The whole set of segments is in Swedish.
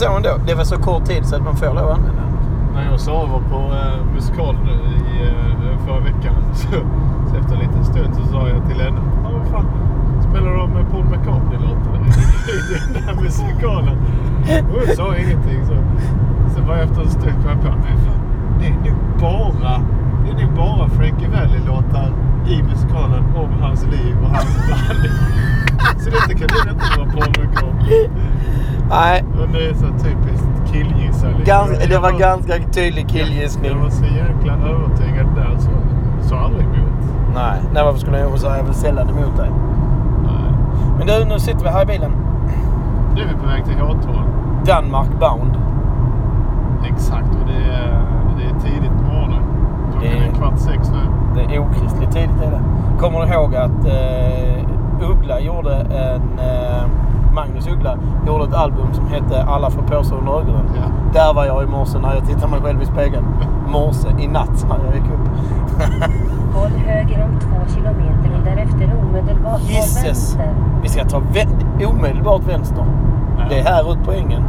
den så ändå. Det var så kort tid så att man får lov att använda den. När jag sov på eh, musikal nu i eh, förra veckan så, så efter en liten stund så sa jag till henne. Ja, vad fan. Spelar de med Paul McCartney-låtar i den här musikalen? Hon sa ingenting. Så, så bara efter en stund kom jag på. Men fan, det är nog bara, det är nog bara Frankie Valli-låtar i musikalen om hans liv och hans band. så detta kan nog inte vara Paul McCartney. Nej, Men det är så typiskt killgissa. liksom. gans, det Jag var ganska tydlig killgissning. jag var så jäkla övertygad där så sa aldrig emot. Nej, nej varför skulle jag säga? Jag väl sällan emot dig. Nej. Men du, nu sitter vi här i bilen. Nu är vi på väg till H12. Danmark bound. Exakt och det är, det är tidigt på morgonen. Det är- är kvart sex nu. Det är okristligt tidigt är det. Kommer du ihåg att eh, Uggla gjorde en... Eh, Magnus Uggla gjorde ett album som hette Alla får på sig under ögonen. Ja. Där var jag i morse när jag tittade mig själv i spegeln. Morse, i natt när jag gick upp. Håll höger om två kilometer och därefter omedelbart Jesus! vänster. Vi ska ta vä- omedelbart vänster. Ja. Det är här ut på ängen.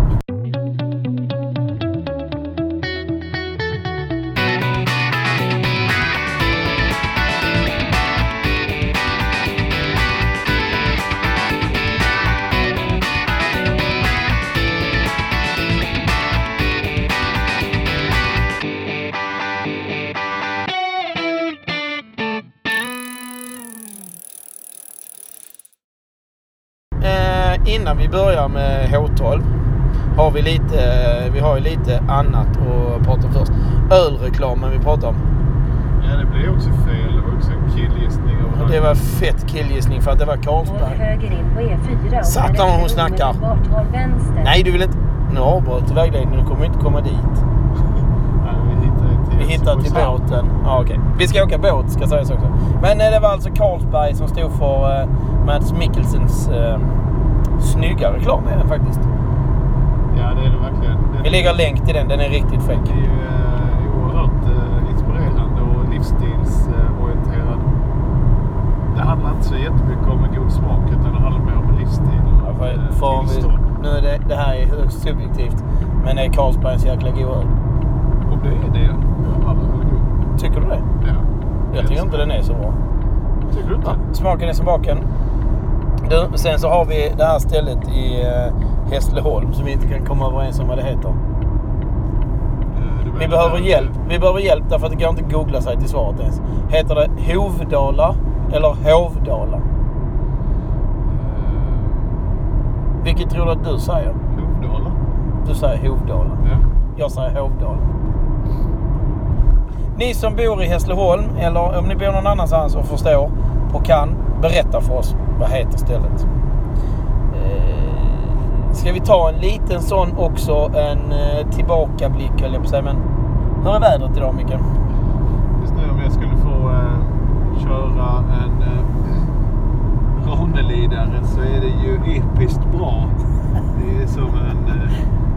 Innan vi börjar med H12 har vi lite, vi har ju lite annat att prata om först. Ölreklamen vi pratar om. Ja, det blir också fel. Det var också en killgissning. Och det var fett killgissning för att det var Carlsberg. höger in på E4 och Satan, därefter hon snackar. Nej, du vill inte... Nu avbröt du vägledningen. Du kommer inte komma dit. Vi hittar till båten. Ja, okej. Vi ska åka båt ska sägas också. Men eh, det var alltså Carlsberg som stod för eh, Mads Mikkelsens eh, snygga reklam är den faktiskt. Ja, det är det verkligen. Den Vi lägger länk till den. Den är riktigt fräck. Det är ju eh, oerhört eh, inspirerande och livsstilsorienterad. Det handlar inte så jättemycket om en god smak utan det handlar mer om en livsstil och Ja, för, ett för vi, nu är det, det här är högst subjektivt. Men är Carlsbergs jäkla god öl. Om det är det, ja, alla är väl god. Tycker du det? Ja. Jag tycker inte den är så bra. Tycker du inte? Ja, smaken är som baken. Du, sen så har vi det här stället i eh, Hässleholm som vi inte kan komma överens om vad det heter. Eh, Vi behöver hjälp. Vi behöver hjälp därför att det går inte att googla sig till svaret ens. Heter det Hovdala eller Hovdala? Eh, Vilket tror du att du säger? Hovdala. Du säger Hovdala. Ja. Jag säger Hovdala. Ni som bor i Hässleholm eller om ni bor någon annanstans och förstår och kan, berätta för oss. Vad heter stället? Eh, ska vi ta en liten sån också, en eh, tillbakablick höll jag på att säga. Men hur är vädret idag Micke? Just nu om jag skulle få eh, köra en eh, Ranelidare så är det ju episkt bra. Det är som en, eh,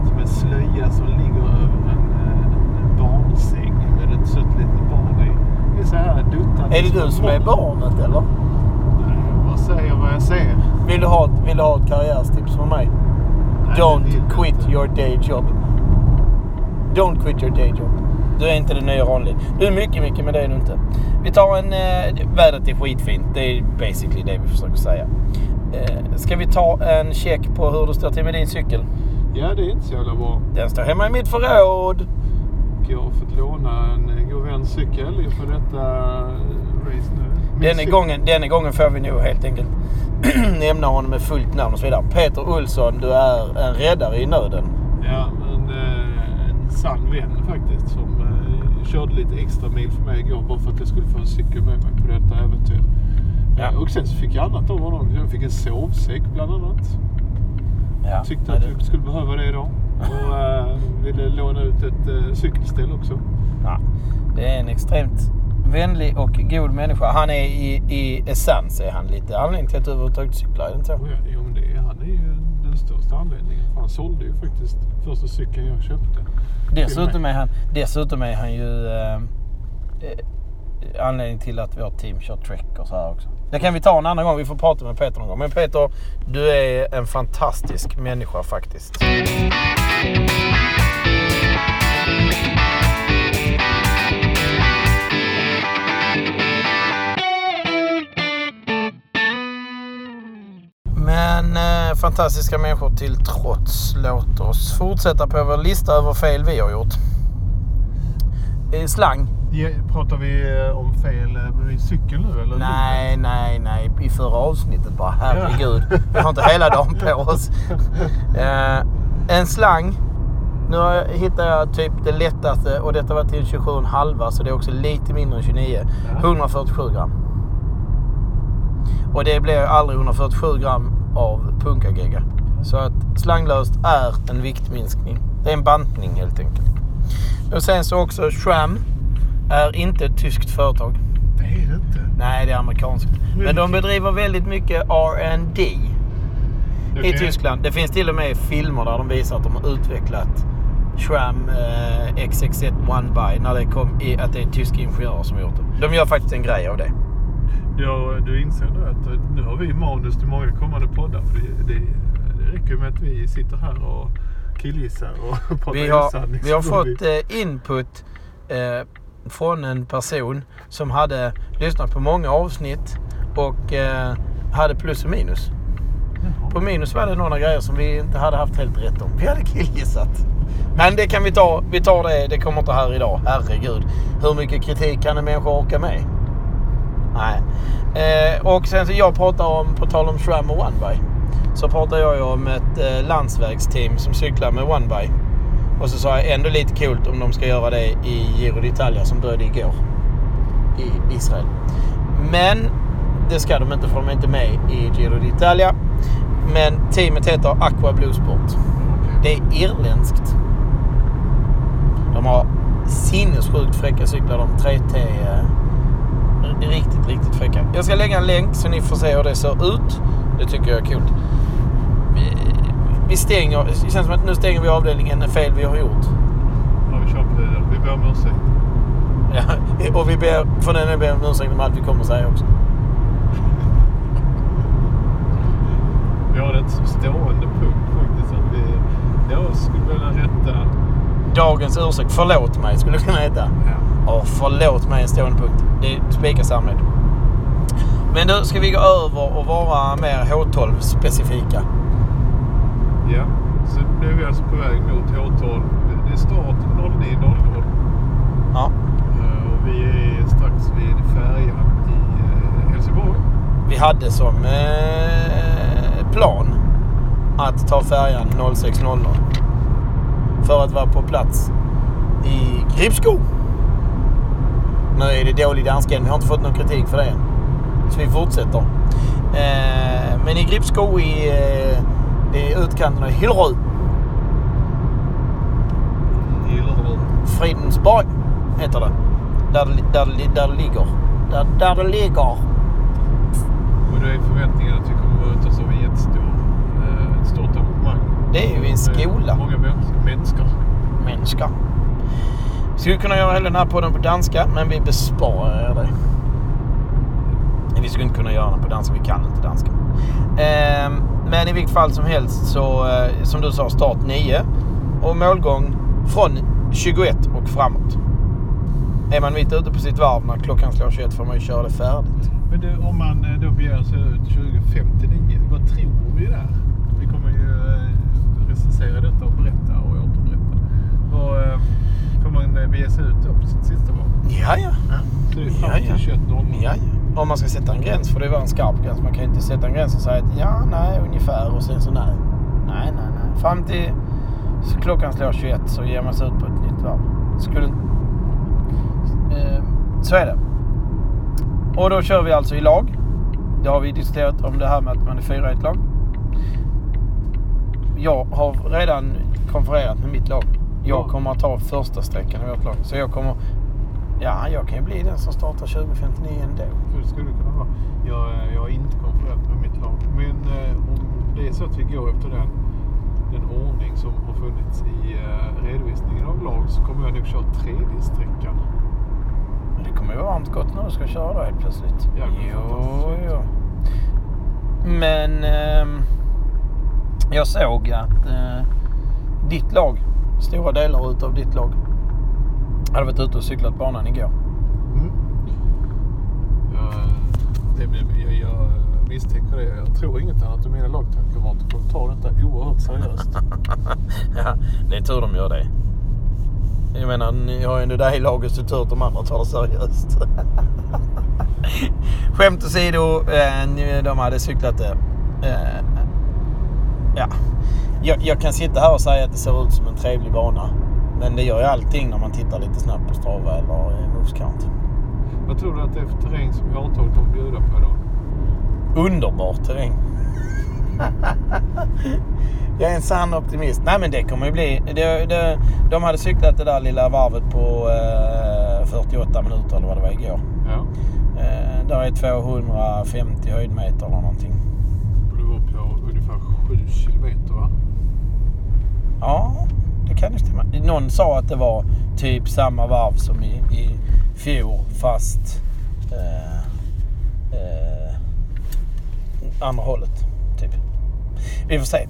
som en slöja som ligger över en, eh, en barnsäng med ett sött litet barn i. Det är så här duttande. Är det du som är barnet eller? Nej, jag bara säger vad jag ser. Vill du ha, vill du ha ett karriärstips från mig? Nej, Don't quit inte. your day job. Don't quit your day job. Du är inte den nya Ronny. Du är mycket, mycket men det är du inte. Vi tar en... Eh, vädret är skitfint. Det är basically det vi försöker säga. Eh, ska vi ta en check på hur det står till med din cykel? Ja, det är inte så jävla bra. Den står hemma i mitt förråd. Och jag har fått låna en eh, god väns cykel inför detta eh, race nu. Min Denna cykel- gången, denna gången får vi nog helt enkelt nämna honom med fullt namn och så vidare. Peter Olsson, du är en räddare i nöden. Ja, en, eh, en sann vän faktiskt som eh, körde lite extra mil för mig igår bara för att jag skulle få en cykel med mig på detta äventyr. Ja. Eh, Och sen så fick jag annat av honom. Jag fick en sovsäck bland annat. Ja, Tyckte att det- vi skulle behöva det idag. Och ville låna ut ett cykelställ också. Ja, det är en extremt vänlig och god människa. Han är i, i essens är han lite anledningen till att du överhuvudtaget cyklar. Är det inte så? Jo, men det, är- han är ju den största anledningen. För han sålde ju faktiskt första cykeln jag köpte. Dessutom är han, dessutom är han ju eh, eh, anledning till att vårt team kör Trek och så här också. Det kan vi ta en annan gång. Vi får prata med Peter någon gång. Men Peter, du är en fantastisk människa faktiskt. Men eh, fantastiska människor till trots, låt oss fortsätta på vår lista över fel vi har gjort. Eh, slang. Ge- Pratar vi eh, om fel eh, med cykel nu eller? Nej, nej, nej. I förra avsnittet bara. Herregud. Vi har inte hela dagen på oss. Eh, en slang. Nu hittar jag typ det lättaste och detta var till 27,5 så det är också lite mindre än 29. Ja. 147 gram. Och det blir aldrig 147 gram av punkagegga. Så att slanglöst är en viktminskning. Det är en bantning helt enkelt. Och sen så också Schramm är inte ett tyskt företag. Det är det inte. Nej, det är amerikanskt. Men de bedriver väldigt mycket R&D i Okej. Tyskland. Det finns till och med filmer där de visar att de har utvecklat Schramm eh, XX1 One By när det kom i att det är tyska ingenjörer som gjort det. De gör faktiskt en grej av det. Ja, du inser nu att eh, nu har vi manus till många kommande poddar. För det, det, det räcker med att vi sitter här och killgissar och pratar Vi har, vi har fått eh, input eh, från en person som hade lyssnat på många avsnitt och eh, hade plus och minus. Jaha. På minus var det några grejer som vi inte hade haft helt rätt om. Vi hade killgissat. Men det kan vi ta. Vi tar det. Det kommer inte här idag. Herregud. Hur mycket kritik kan en människa orka med? Nej. Eh, och sen så jag pratar om, på tal om Shram och OneBuy. Så pratar jag ju om ett eh, landsvägsteam som cyklar med OneBuy. Och så sa jag ändå lite coolt om de ska göra det i Giro d'Italia som började igår. I Israel. Men det ska de inte för de är inte med i Giro d'Italia. Men teamet heter Aqua Blue Sport. Det är irländskt. De har sinnessjukt fräcka cyklar de. 3T. Riktigt, riktigt fräcka. Jag ska lägga en länk så ni får se hur det ser ut. Det tycker jag är coolt. Vi, vi stänger, det känns som att nu stänger vi avdelningen när fel vi har gjort. Ja, vi kör på det. Vi ber om ursäkt. Ja, och vi ber för den ber om ursäkt om allt vi kommer säga också. Vi har ett som stående punkt faktiskt. Att vi, jag skulle vilja rätta... Dagens ursäkt, förlåt mig skulle det kunna heta. Ja. Ja, förlåt mig en stående punkt. Det spikas härmed. Men nu ska vi gå över och vara mer H12-specifika. ja. Så nu är vi alltså på väg mot H12. Det är start 09.00. Ja. Eh, Och vi är strax vid färjan i eh, Helsingborg. Vi hade som eh, plan att ta färjan 06.00 för att vara på plats i Gripsko. Nu är det dålig danska än. Vi har inte fått någon kritik för det än. Så vi fortsätter. Eh, men i Gripsko i, eh, utkanten av Hillerød, Gillerud. Fridensborg heter det. Där, det- där, där det ligger. Där, där det ligger. Och då är förväntningen att vi kommer mötas av jättestor, eh, ett stort arrangemang. Det är ju en skola. Många mäns- människor. Skulle kunna göra hela den här podden på danska, men vi besparar er det. Vi skulle inte kunna göra den på danska, vi kan inte danska. Ehm, men i vilket fall som helst så, eh, som du sa, start 9 och målgång från 21 och framåt. Är man mitt ute på sitt varv när klockan slår 21 får man ju köra det färdigt. Men du, om man eh, då begär sig ut 2059, vad tror vi där? Vi kommer ju eh, recensera detta och berätta och återberätta. Och, eh, får man bege sig ut då på sitt sista val? Ja, ja. Så det är fram Ja, ja. till 21.00. Ja, ja. Om man ska sätta en gräns får det vara en skarp gräns. Man kan ju inte sätta en gräns och säga att ja, nej, ungefär och sen så nej. Nej, nej, nej. Fram till så klockan slår 21 så ger man sig ut på ett nytt varv. Skulle... Eh, så är det. Och då kör vi alltså i lag. Det har vi diskuterat om det här med att man är fyra i ett lag. Jag har redan konfererat med mitt lag. Jag Ja. kommer att ta första sträckan i vårt lag. Så jag kommer... Ja, jag kan ju bli den som startar 2059 ändå. Det skulle det kunna vara. Jag, eh, jag har inte konfererat med mitt lag. Men eh, om det är så att vi går efter den, den ordning som har funnits i eh, redovisningen av lag så kommer jag nog köra tredje sträckan. Men det kommer ju vara varmt gott när du ska köra då helt plötsligt. Ja, är jo, jo. Men ehm, jag såg att eh, ditt lag, stora delar utav ditt lag, hade varit ute och cyklat banan igår. Mm. Jag, det, blir- jag, jag misstänker det. Jag tror inget annat än mina lagkamrater kommer ta detta oerhört seriöst. Ja, det är tur de gör det. Jag menar, ni har ju ändå dig i laget så tur att de andra tar det seriöst. Skämt åsido, eh, ni- de hade cyklat det. Eh, Ja, jag, jag kan sitta här och säga att det ser ut som en trevlig bana. Men det gör ju allting när man tittar lite snabbt på Strava eller Movescount. Vad tror du att det är för terräng som Hårtorp kommer bjuda på idag? Underbar terräng. Jag är en sann optimist. Nej men det kommer ju bli... Det, det, de hade cyklat det där lilla varvet på eh, 48 minuter eller vad det var igår. Ja. Eh, där är 250 höjdmeter eller någonting. Och du var på ungefär 7 kilometer va? Ja, det kan ju stämma. Någon sa att det var typ samma varv som i, i fjol fast eh, eh, andra hållet. Typ. Vi får se.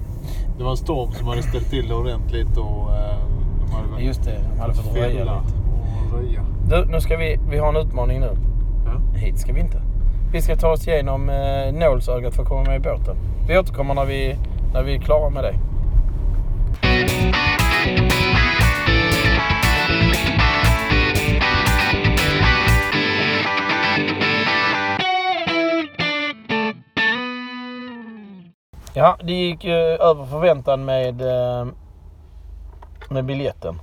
Det var en storm som hade ställt till det ordentligt och eh, de hade Just det, de hade fått röja lite. och röja. Du, nu ska vi, vi har en utmaning nu. Ja. Hit ska vi inte. Vi ska ta oss igenom eh, nålsögat för att komma med i båten. Vi återkommer när vi, när vi är klara med det. Ja, det gick ju över förväntan med, eh, med biljetten.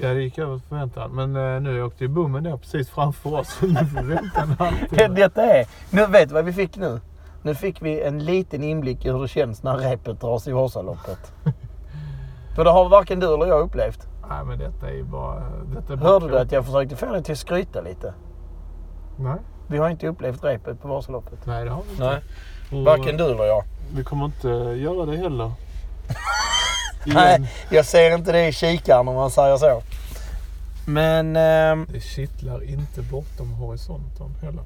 Ja, det gick över förväntan. Men eh, nu åkte ju bommen ner precis framför oss. Så nu får vi vänta en Det, halvtimme. detta är... Nu vet du vad vi fick nu? Nu fick vi en liten inblick i hur det känns när repet dras i Vasaloppet. För det har varken du eller jag upplevt. Nej, men detta är ju bara... Detta är bara Hörde du att jag försökte få dig till att skryta lite? Nej. Vi har inte upplevt repet på Vasaloppet. Nej, det har vi inte. Nej, Och varken du eller jag. Vi kommer inte göra det heller. Nej, jag ser inte det i kikaren om man säger så. Men... ehm, Det kittlar inte bortom horisonten heller.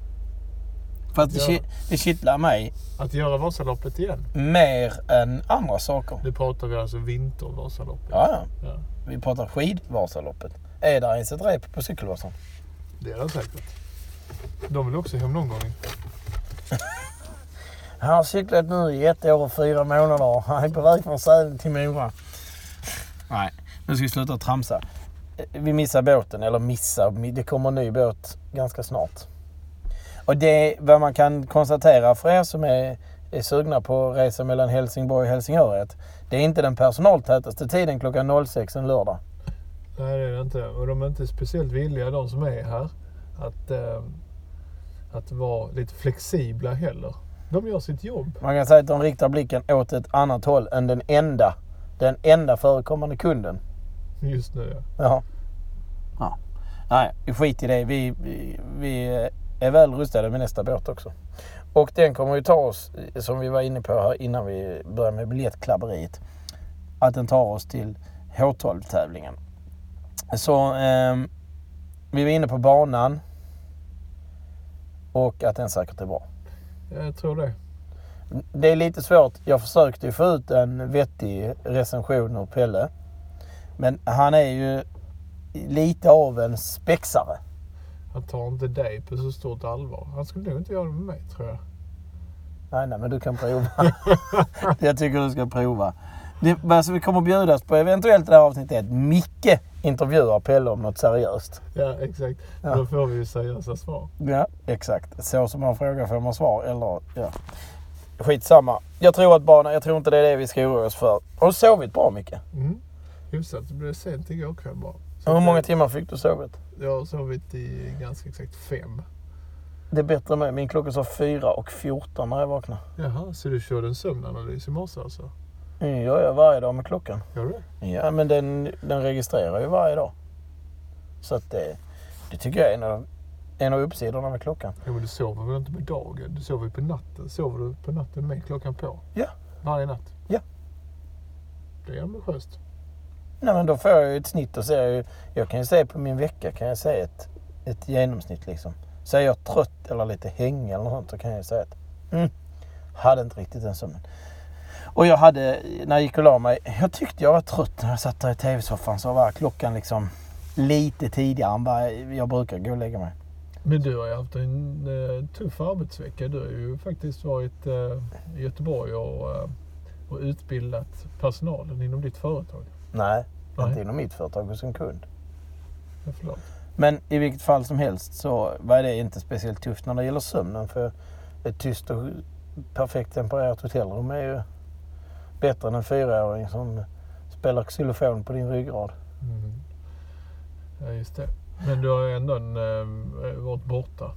Fast det, ki- det kittlar mig Att göra Vasaloppet igen. mer än andra saker. Nu pratar vi alltså vintervasaloppet. Ja, ja. Ja, Vi pratar skidvasaloppet. Är där ens ett rep på cykelvasan? det är det säkert. De vill också hem någon gång. Han har cyklat nu i ett år och fyra månader. Han är på väg från Sälen till Mora. Nej, nu ska vi sluta tramsa. Vi missar båten, eller missa. Det kommer en ny båt ganska snart. Och det vad man kan konstatera för er som är, är sugna på att resa mellan Helsingborg och Helsingör det är inte den personaltätaste tiden klockan 06 en lördag. Nej, det är det inte. Och de är inte speciellt villiga, de som är här, att, eh, att vara lite flexibla heller. De gör sitt jobb. Man kan säga att de riktar blicken åt ett annat håll än den enda, den enda förekommande kunden. Just nu ja. Ja. ja. Nej, skit i det. Vi, vi, vi är väl rustade med nästa båt också. Och den kommer ju ta oss, som vi var inne på här innan vi började med biljettklabberiet, att den tar oss till H12-tävlingen. Så ehm, vi var inne på banan och att den säkert är bra. Jag tror det. Det är lite svårt. Jag försökte ju få ut en vettig recension ur Pelle. Men han är ju lite av en spexare. Han tar inte dig på så stort allvar. Han skulle nog inte göra det med mig tror jag. Nej, nej, men du kan prova. jag tycker du ska prova. Det, alltså, vi kommer bjudas på eventuellt det här avsnittet är att Micke intervjuar Pelle om något seriöst. Ja, exakt. Ja. Då får vi ju seriösa svar. Ja, exakt. Så som man frågar får man svar. Eller, ja. Skitsamma. Jag tror att barnen, jag tror inte det är det vi ska oroa oss för. Har du sovit bra Micke? Mm. Hyfsat. Det blev sent igår kväll bara. Så Hur många jag- timmar fick du sovit? Jag har sovit i ganska exakt fem. Det är bättre med. Min klocka sa 4 och 14 när jag vaknade. Jaha, så du körde en sömnanalys i morse alltså? Det gör jag varje dag med klockan. Gör du det? Ja, men den, den registrerar ju varje dag. Så att det, det tycker jag är en av, en av uppsidorna med klockan. Ja, men du sover väl inte på dagen? Du sover ju på natten. Sover du på natten med klockan på? Ja. Varje natt? Ja. Det är ambitiöst. Nej, men då får jag ju ett snitt och ser ju, jag kan ju se på min vecka kan jag se ett, ett genomsnitt liksom. Så är jag trött eller lite hängig eller något sånt så kan jag säga att mm, hade inte riktigt den sömnen. Och jag hade, när jag gick och la mig, jag tyckte jag var trött när jag satt där i tv-soffan så var klockan liksom lite tidigare än vad jag brukar gå och lägga mig. Men du har ju haft en eh, tuff arbetsvecka. Du har ju faktiskt varit eh, i Göteborg och, eh, och utbildat personalen inom ditt företag. Nej, Nej. inte inom mitt företag hos en kund. Ja, förlåt. Men i vilket fall som helst så var det inte speciellt tufft när det gäller sömnen. För ett tyst och perfekt tempererat hotellrum är ju bättre än en fyraåring som spelar xylofon på din ryggrad. Mm. Ja, just det. Men du har ju ändå en, eh, varit borta.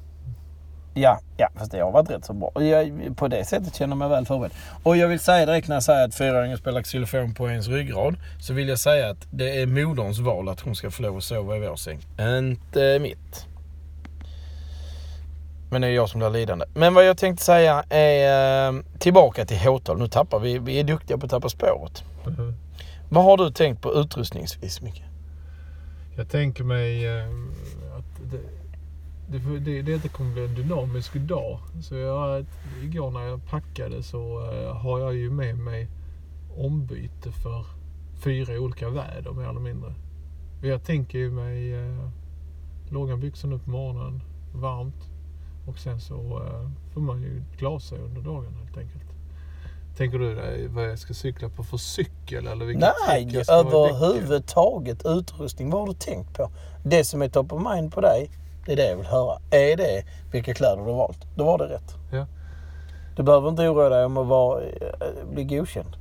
Ja, ja, fast det har varit rätt så bra. Jag, på det sättet känner jag mig väl förberedd. Och jag vill säga direkt när jag säger att fyraåringen spelar xylofon på ens ryggrad. Så vill jag säga att det är moderns val att hon ska få lov att sova i vår säng. Inte mitt. Men det är jag som blir lidande. Men vad jag tänkte säga är eh, tillbaka till Håtal. Nu tappar vi. Vi är duktiga på att tappa spåret. Mhm. Vad har du tänkt på utrustningsvis Micke? Jag tänker mig eh, att det, det, det, det inte kommer bli en dynamisk dag. Så jag, igår när jag packade så eh, har jag ju med mig ombyte för fyra olika väder mer eller mindre. Jag tänker ju mig eh, långa byxor nu på morgonen, varmt. Och sen så eh, får man ju glasa under dagen helt enkelt. Tänker du dig vad jag ska cykla på för cykel eller vilket Nej, överhuvudtaget utrustning. Vad har du tänkt på? Det som är top of mind på dig, det är det jag vill höra. Är det vilka kläder du har valt? Då var det rätt. Ja. Du behöver inte oroa dig om att vara, eh, bli godkänd.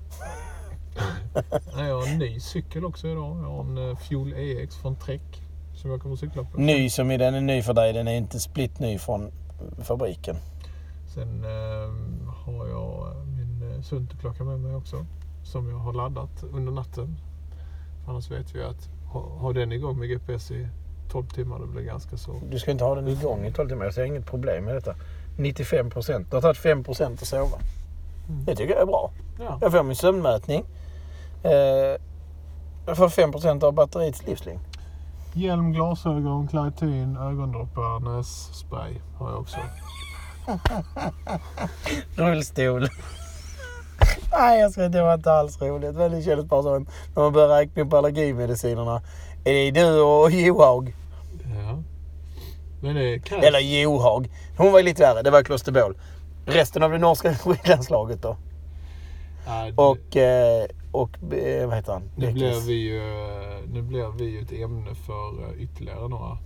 Nej, jag har en ny cykel också idag. Jag har en eh, Fuel EX från Trek som jag kommer att cykla på. Ny som i den är ny för dig, den är inte split ny från fabriken. Sen eh, har jag min eh, Sunto-klocka med mig också. Som jag har laddat under natten. Annars vet vi att ha, ha den igång med GPS i 12 timmar, det blir ganska så. Du ska inte ha den igång i 12 timmar. Jag ser inget problem med detta. 95 procent. Du har tagit 5 procent att sova. Mm. Det tycker jag är bra. Ja. Jag får min sömnmätning. Eh, jag får 5 procent av batteriets livslängd. Hjälm, glasögon, klaritin, ögondroppar, nässpray har jag också. Rullstol. Nej, jag ska inte. Det var inte alls roligt. Men det kändes bara som när man börjar räkna upp allergimedicinerna. Är det du och Johaug? Ja. Men det krävs... Eller Johaug. Hon var ju lite värre. Det var Klosterbol. Resten av det norska skidlandslaget då. Det- Och, eh, och eh, vad heter han? Nu blir vi ju, nu blir vi ju ett ämne för eh, ytterligare några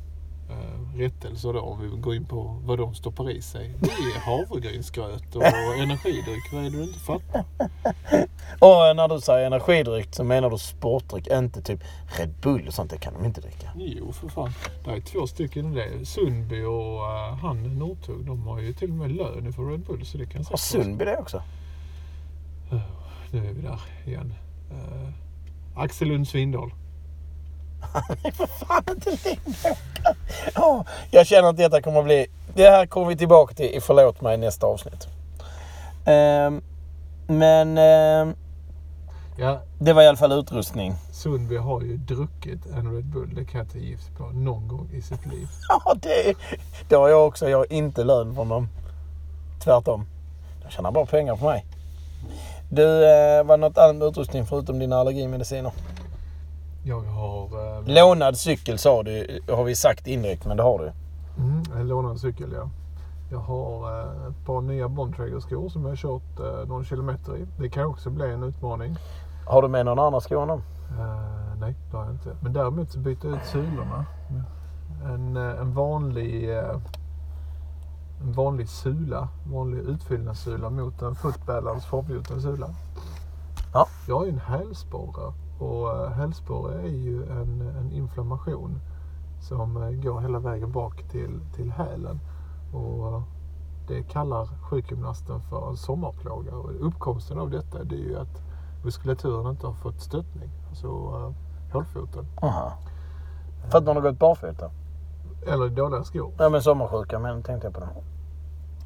eh, rättelser då om vi går in på vad de stoppar i sig. Det är havregrynsgröt och energidryck. Vad är det du inte fattar? Och när du säger energidryck så menar du sportdryck, inte typ Red Bull och sånt. Det kan de inte dricka. Jo, för fan. Det är två stycken i det. Sundby och uh, han Northug, de har ju till och med lön för Red Bull. Så det kan Har Sundby det också? Nu är vi där igen. Uh, Axel Lund Svindal. Nej, för fan inte längre. Ja, jag känner att detta kommer att bli... Det här kommer vi tillbaka till i Förlåt mig nästa avsnitt. Ehm, men ehm, Ja, det var i alla fall utrustning. Sundby har ju druckit en Red Bull. Det kan jag ta gift på någon gång i sitt liv. Ja, det, det har jag också. Jag har inte lön från dem. Tvärtom. De tjänar bara pengar på mig. Du, eh, var det något annat med utrustning förutom dina allergimediciner? Jag har eh, Lånad cykel sa du, har vi sagt indirekt, men det har du. mm, en lånad cykel, ja. Jag har eh, ett par nya Bontrager-skor som jag har kört eh, någon kilometer i. Det kan också bli en utmaning. Har du med någon annan skor än dem? Eh, nej, det har jag inte. Men däremot så byter jag ut sulorna. En, eh, en vanlig eh, en vanlig sula, vanlig utfyllnadssula mot en footbalance formgjuten sula. Ja. Jag har ju en hälsporre och eh, hälsporre är ju en, en inflammation som eh, går hela vägen bak till, till hälen. Och eh, det kallar sjukgymnasten för en sommarplåga. Och uppkomsten av detta det är ju att muskulaturen inte har fått stöttning. Alltså hålfoten. Aha. För att man har gått barfota? Eller dåliga skor. Ja men sommarsjuka men tänkte jag på det.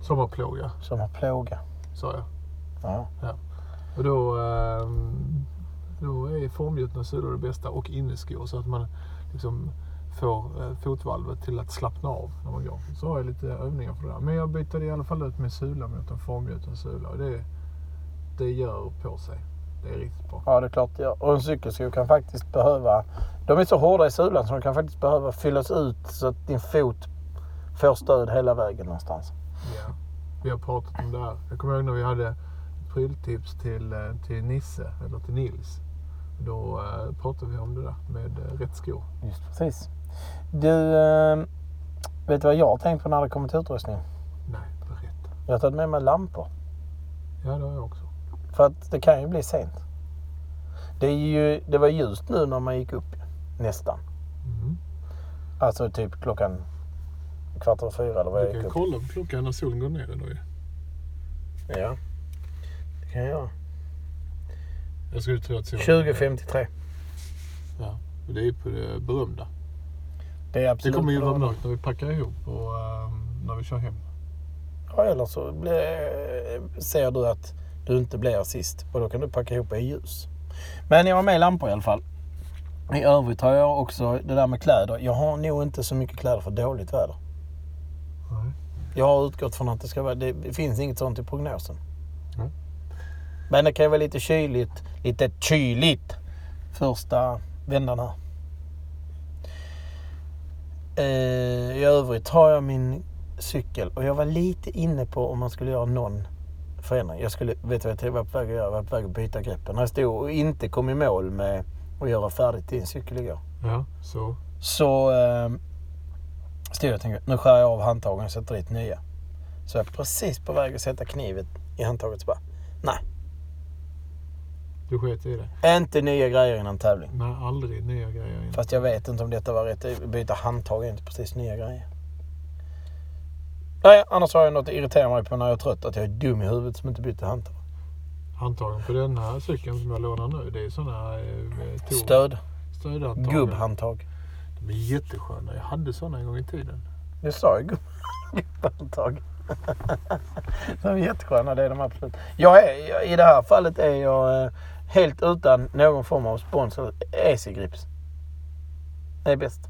Sommarplåga, Sommarplåga. sa jag. Ja. Och då, ehm, då är formgjutna sulor det bästa och inneskor så att man liksom får eh, fotvalvet till att slappna av när man går. Så har jag lite övningar för det där. Men jag byter i alla fall ut min sula mot en formgjuten sula och det, det gör på sig. Det är riktigt bra. Ja, det är klart gör. Och en cykelsko kan faktiskt behöva... De är så hårda i sulan så de kan faktiskt behöva fyllas ut så att din fot får stöd hela vägen någonstans. Ja. Vi har pratat om det här. Jag kommer ihåg när vi hade ett pryltips till, eh, till Nisse, eller till Nils. Då eh, pratade vi om det där med eh, rätt skor. Just precis. Du, vet du vad jag har tänkt på när det kommer till utrustning? Nej, berätta. Jag har tagit med mig lampor. Ja, det har jag också. För att det kan ju bli sent. Det, är ju, det var ljust nu när man gick upp, nästan. Mm. Alltså typ klockan kvart över fyra eller vad Du jag gick kan upp. kolla på klockan när solen går ner idag ju. Ja, det kan jag göra. Jag skulle tro att solen... 20.53. Ja, och det är på det berömda. Det är Det kommer ju vara mörkt när vi packar ihop och ehm, när vi kör hem. Ja, eller så blir, ser du att du inte blir sist och då kan du packa ihop i ljus. Men jag har med lampor i alla fall. I övrigt har jag också det där med kläder. Jag har nog inte så mycket kläder för dåligt väder. Nej. Jag har utgått från att det ska vara, det finns inget sånt i prognosen. Nej. Men det kan ju vara lite kyligt, lite kyligt första vändan här. Eh, I övrigt har jag min cykel och jag var lite inne på om man skulle göra någon förändring. Jag skulle, vet du vad jag var på väg att göra? Jag var på väg att byta greppen. När jag stod och inte kom i mål med att göra färdigt din cykel igår. Ja, så. Så eh, stod jag och tänkte, nu skär jag av handtagen och sätter dit nya. Så jag är precis på väg att sätta knivet i handtaget så bara, nej, Du sket i det. inte nya grejer innan tävling. Nej, aldrig nya grejer. in. Fast jag vet inte om detta var rätt. Byta handtag är inte precis nya grejer. Nej, annars har jag något att irritera mig på när jag är trött. Att jag är dum i huvudet som inte byter handtag. Handtagen på den här cykeln som jag lånar nu, det är sådana eh, tor- Stöd. stödhandtag. Gubbhandtag. De är jättesköna. Jag hade sådana en gång i tiden. Du sa ju gubb- gubbhandtag. de är jättesköna, det är de absolut. Jag är, jag, I det här fallet är jag eh, helt utan någon form av sponsor. Easy Grips. Det är bäst.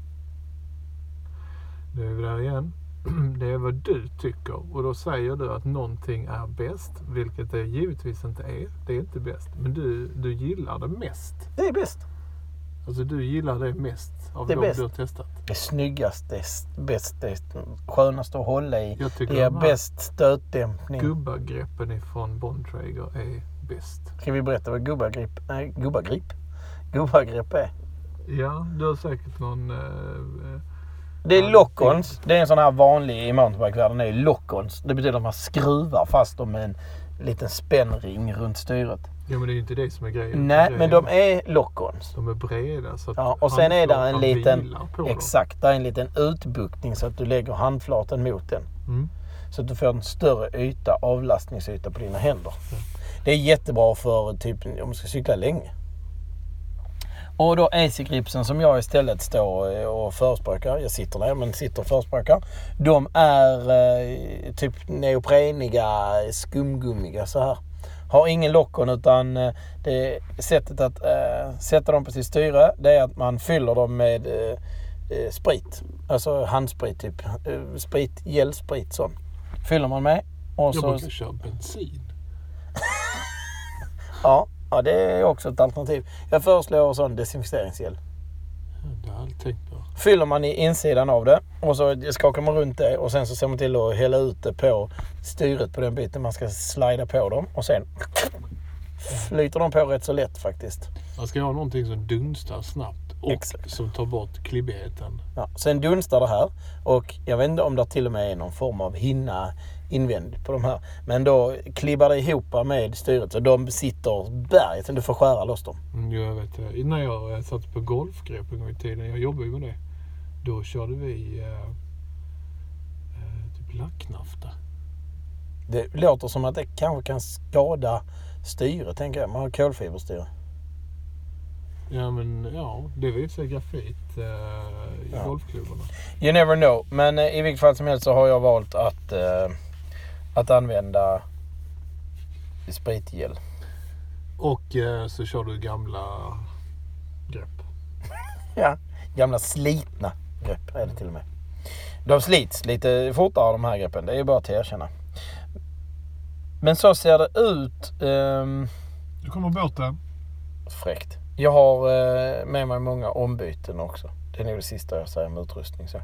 Nu är vi där igen. Det är vad du tycker och då säger du att någonting är bäst, vilket det givetvis inte är. Det är inte bäst, men du, du gillar det mest. Det är bäst. Alltså du gillar det mest av Det är de bäst. du har testat. Det är snyggast, det är bäst, det är skönast att hålla i. Jag tycker Det ger de bäst stötdämpning. gubbagreppen ifrån Bontrager är bäst. Ska vi berätta vad gubbagrip, nej gubbagrip, gubbagrepp är? Ja, du har säkert någon... Eh, eh, Det är lock-ons. Det är en sån här vanlig i mountainbikevärlden. Det är lock-ons. Det betyder att man skruvar fast dem med en liten spännring runt styret. ja, men det är ju inte det som är grejen. Nej, men de är lock-ons. De är breda så att Ja, och sen är det en liten... Exakt, det är en liten utbuktning så att du lägger handflatan mot den. Mm. Så att du får en större yta, avlastningsyta på dina händer. Det är jättebra för typ om du ska cykla länge. Och då AC-gripsen som jag istället står eh, och förespråkar, jag sitter ner men sitter och förespråkar. De är eh, typ neopreniga, skumgummiga så här. Har ingen lockon utan eh, det sättet att eh, sätta dem på sitt styre det är att man fyller dem med eh, eh, sprit. Alltså handsprit typ. Sprit, gällsprit sån. Fyller man med. Och så, brukar köra bensin. ja, ja, det är också ett alternativ. Jag föreslår sån desinficeringsgel. Ja, det har jag aldrig tänkt på. Fyller man i insidan av det och så skakar man runt det och sen så ser man till att hälla ut det på styret på den biten man ska slida på dem och sen flyter de på rätt så lätt faktiskt. Man ska ha någonting som dunstar snabbt och Exakt. som tar bort klibbigheten. Ja, sen dunstar det här och jag vet inte om det till och med är någon form av hinna invändigt på de här. Men då klibbar det ihop med styret så de sitter berget. Du får skära loss dem. Mm, jag vet det. Innan jag eh, satt på golfgrepp en gång i tiden, jag jobbade ju med det. Då körde vi eh, eh, typ lacknafta. Det låter som att det kanske kan skada styret tänker jag. Man har kolfiberstyre. Ja men ja, det var sig grafit eh, i Ja. golfklubbarna. You never know. Men eh, i vilket fall som helst så har jag valt att, eh, att använda spritgel. Och eh, så kör du gamla grepp. Ja. Gamla slitna. grepp är det till och med. De slits lite fortare de här greppen, det är ju bara att erkänna. Men så ser det ut. ehm, Nu kommer båten. fräckt. Jag har eh, med mig många ombyten också. Det är nog det sista jag säger om utrustning. Så.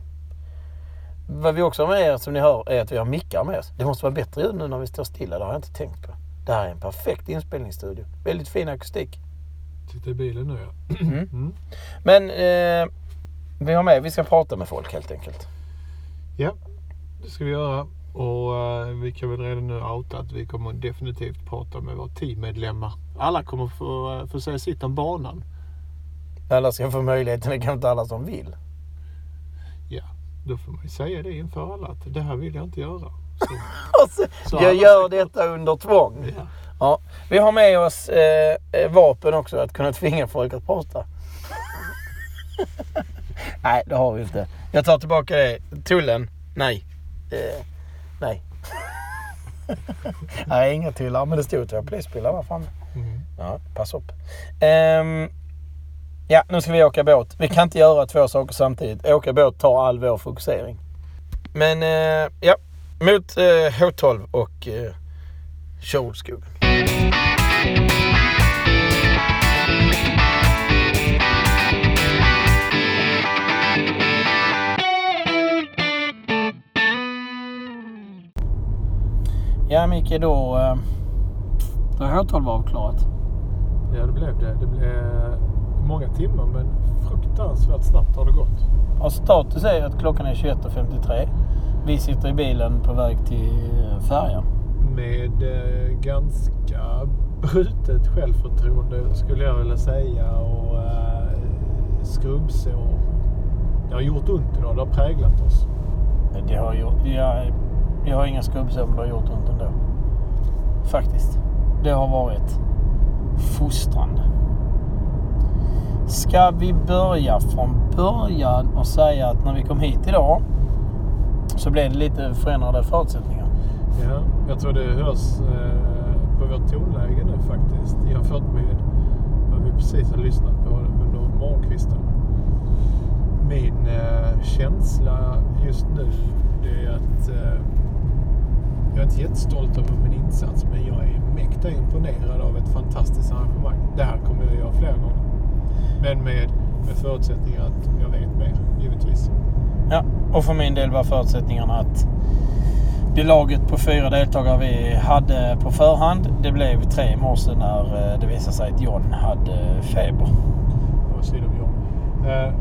Vad vi också har med er som ni hör är att vi har mickar med oss. Det måste vara bättre ljud nu när vi står stilla. Det har jag inte tänkt på. Det här är en perfekt inspelningsstudio. Väldigt fin akustik. Sitter i bilen nu ja. Mm. Mm. Men eh, vi har med, vi ska prata med folk helt enkelt. Ja, det ska vi göra. Och eh, vi kan väl redan nu outa att vi kommer definitivt prata med våra teammedlemmar. Alla kommer få, eh, få säga sitt om banan. Alla ska få möjligheten, det kanske inte alla som vill. Då får man ju säga det inför alla att det här vill jag inte göra. Så, Så jag gör detta under tvång. ja. Ja, vi har med oss eh, eh, vapen också att kunna tvinga folk att prata. nej, det har vi inte. Jag tar tillbaka det. Tullen, nej. Eh, nej. nej, inga tullar, men det stod två polisbilar där framme. Mm. Ja, pass upp. Ehm, ja, nu ska vi åka båt. Vi kan inte göra två saker samtidigt. Åka båt tar all vår fokusering. Men eh, ja, mot eh, H12 och eh, Tjolskogen. Ja Micke, då, eh, då är H12 avklarat. ja, det blev det. Det blev många timmar men fruktansvärt snabbt har det gått. Och status är att klockan är 21.53. Vi sitter i bilen på väg till eh, färjan. Med eh, ganska brutet självförtroende skulle jag vilja säga och eh, skrubbsår. Det har gjort ont idag. Det har präglat oss. Det har gjort, jag, jag har inga skrubbsår men det har gjort ont ändå. Faktiskt. Det har varit fostrande. Ska vi börja från början och säga att när vi kom hit idag så blev det lite förändrade förutsättningar. Ja, jag tror det hörs eh, på vårt tonläge nu faktiskt jämfört med vad vi precis har lyssnat på under morgonkvisten. Min eh, känsla just nu det är att eh, jag är inte jättestolt över min insats men jag är mäkta imponerad av ett fantastiskt arrangemang. Det här kommer jag göra flera gånger. Men med, med förutsättningar att jag vet mer, givetvis. Ja, och för min del var förutsättningarna att det laget på fyra deltagare vi hade på förhand, det blev tre i morse när eh, det visade sig att John hade feber. Det var synd om jag. Eh,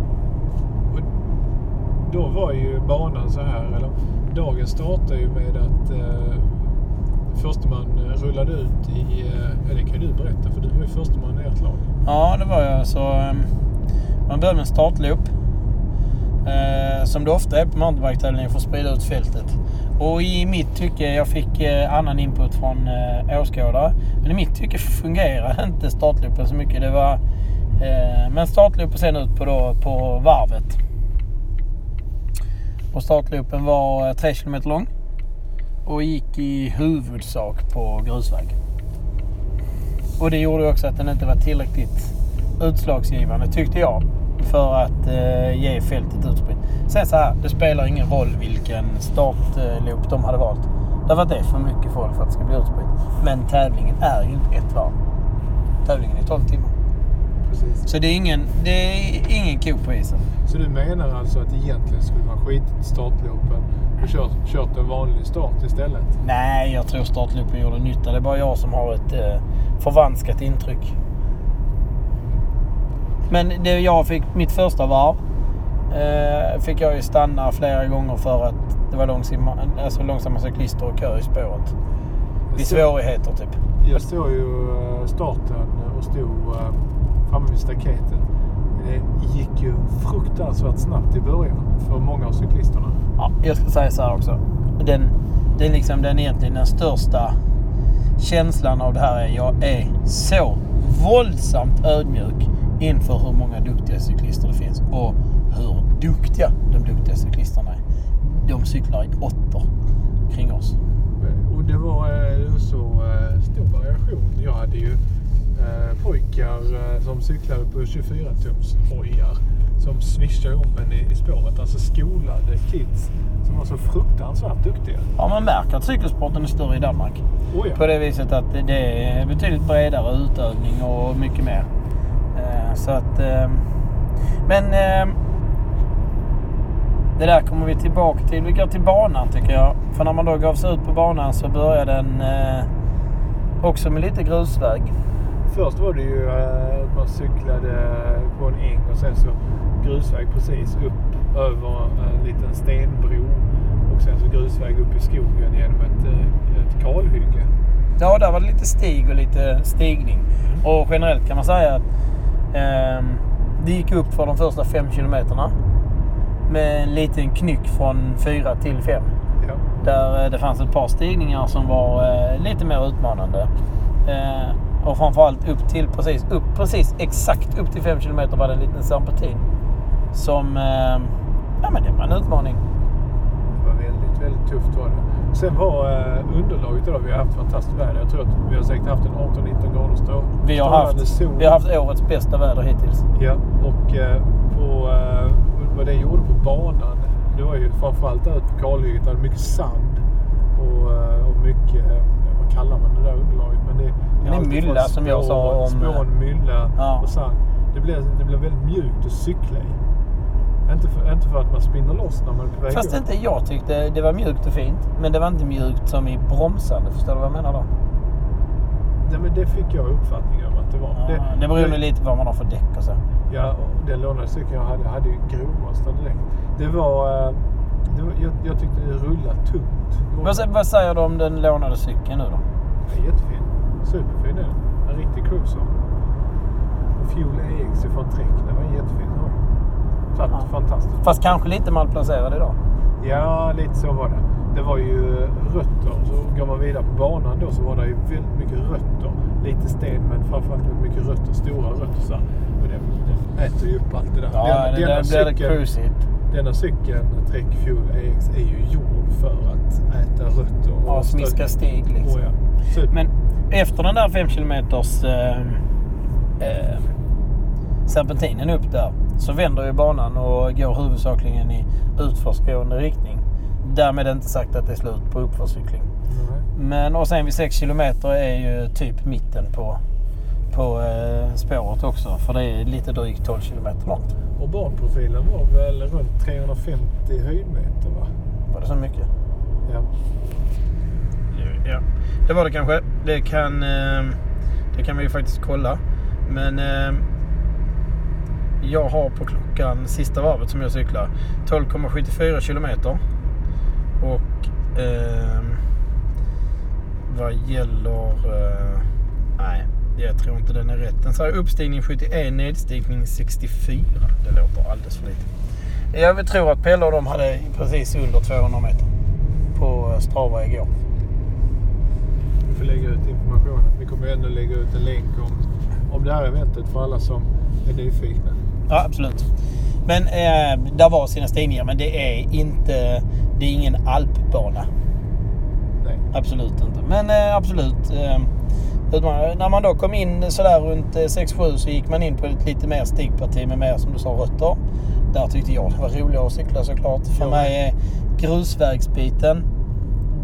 då var ju banan så här, eller dagen startade ju med att eh, första man rullade ut i, eh, det kan ju du berätta för du var ju första man i ert lag. Ja, det var jag. Så ehm, man började med en startloop. Eh, som det ofta är på mountainbike-tävlingar för att sprida ut fältet. Och i mitt tycke, jag fick eh, annan input från eh, åskådare. Men i mitt tycke fungerade inte startloopen så mycket. Det var eh, men startloopen sen ut på, då, på varvet. Och startloopen var eh, 3 km lång. Och gick i huvudsak på grusväg. Och det gjorde också att den inte var tillräckligt utslagsgivande tyckte jag. För att eh, ge fältet utspritt. Sen så här, det spelar ingen roll vilken startloop de hade valt. Därför att det är för mycket folk för att det ska bli utspritt. Men tävlingen är ju inte ett varv. Tävlingen är 12 timmar. Precis. Så det är ingen, det är ingen ko på isen. Så du menar alltså att egentligen skulle man skitit i startloopen och kört, kört en vanlig start istället? Nej, jag tror startloopen gjorde nytta. Det är bara jag som har ett eh, förvanskat intryck. Men det jag fick, mitt första varv, eh, fick jag ju stanna flera gånger för att det var långsamma, alltså långsamma cyklister och kö i spåret. Vid svårigheter typ. Jag såg ju eh, starten och stod eh, framme vid staketet. Det gick ju fruktansvärt snabbt i början för många av cyklisterna. Ja, jag ska säga så här också. Den, det är liksom den egentligen den största känslan av det här är jag är så våldsamt ödmjuk inför hur många duktiga cyklister det finns och hur duktiga de duktiga cyklisterna är. De cyklar i åttor kring oss. Och det var eh, så eh, stor variation. Jag hade ju pojkar eh, som cyklade på 24-tums hojar som swishade om en i, i spåret. Alltså skolade kids som var så fruktansvärt duktiga. Ja, man märker att cykelsporten är större i Danmark. Oh ja. På det viset att det är betydligt bredare utövning och mycket mer. Eh, Så att... eh, Men... eh, Det där kommer vi tillbaka till. Vi går till banan tycker jag. För när man då gav sig ut på banan så börjar den eh, också med lite grusväg. Först var det ju eh, att man cyklade på en äng och sen så grusväg precis upp över en liten stenbro. Och sen så grusväg upp i skogen genom ett, eh, ett kalhygge. Ja, där var det lite stig och lite stigning. Och generellt kan man säga att ehm, det gick upp för de första fem kilometerna. Med en liten knyck från fyra till fem. Ja. Där eh, det fanns ett par stigningar som var eh, lite mer utmanande. Eh, och framförallt upp till precis, upp, precis exakt upp till 5 km var det en liten serpentin. Som, eh, ja men det var en utmaning. Det var väldigt, väldigt tufft var det. Sen var eh, underlaget idag, vi har haft fantastiskt väder. Jag tror att vi har säkert haft en 18-19 grader stå, Vi har, haft, sol. vi har haft årets bästa väder hittills. Ja, och eh, på, eh, vad det gjorde på banan, det var ju framförallt ute på kalhygget, där mycket sand och, eh, och mycket, vad kallar man det där underlaget? Men Det är mylla varit som jag sa om- Spån, mylla Ja. och sand. Det blev, det blev väldigt mjukt att cykla i. Inte för, inte för att man spinner loss när man är på väg Fast upp. inte jag tyckte det var mjukt och fint. Men det var inte mjukt som i bromsande. Förstår du vad jag menar då? Nej, men det fick jag uppfattning om att det var. Ja, det beror ju lite på vad man har för däck och så. Ja, och den lånade cykeln jag hade hade ju grovmönstrad direkt. Det var... eh, Det var jag, jag tyckte det rullade tungt. Vad, vad säger du om den lånade cykeln nu då? Ja, jättefin. Superfin är den. En riktig cruiser. Fuel EX ifrån Trek. Den var jättefin. Ja. Satt Ja. fantastiskt. Fast kanske lite malplacerad idag. Ja, lite så var det. Det var ju rötter. Så går man vidare på banan då så var det ju väldigt mycket rötter. Lite sten men framförallt mycket rötter. Stora rötter så här. Och det, det äter ju upp allt det där. Ja, Den- det denna det cykeln- cruisigt. Denna cykeln, Trek Fuel EX, är ju gjord för att äta rötter. Ja, och smiska stöd. stig liksom. Oh, ja. Super. Men efter den där 5 kilometers eh, eh, serpentinen upp där så vänder ju banan och går huvudsakligen i utförsgående riktning. Därmed inte sagt att det är slut på uppförscykling. Nej. Men och sen vid 6 kilometer är ju typ mitten på, på eh, spåret också. För det är lite drygt 12 kilometer långt. Och banprofilen var väl runt 350 höjdmeter va? Var det så mycket? Ja. Ja, det var det kanske. Det kan, eh, det kan vi ju faktiskt kolla. Men eh, jag har på klockan sista varvet som jag cyklar 12,74 kilometer. Och eh, vad gäller... Eh, nej, jag tror inte den är rätt. Den säger uppstigning 71, nedstigning 64. Det låter alldeles för lite. Jag tror att Pelle och de hade precis under 200 meter på Strava igår. Vi får lägga ut informationen. Vi kommer ändå lägga ut en länk om, om det här eventet för alla som är nyfikna. Ja, absolut. Men eh, där var sina stigningar, men det är inte... Det är ingen alpbana. Nej. Absolut inte. Men eh, absolut. Eh, när man då kom in sådär runt eh, 6-7 så gick man in på ett lite mer stigparti med mer, som du sa, rötter. Där tyckte jag det var roligare att cykla såklart. För Ja. mig är grusvägsbiten...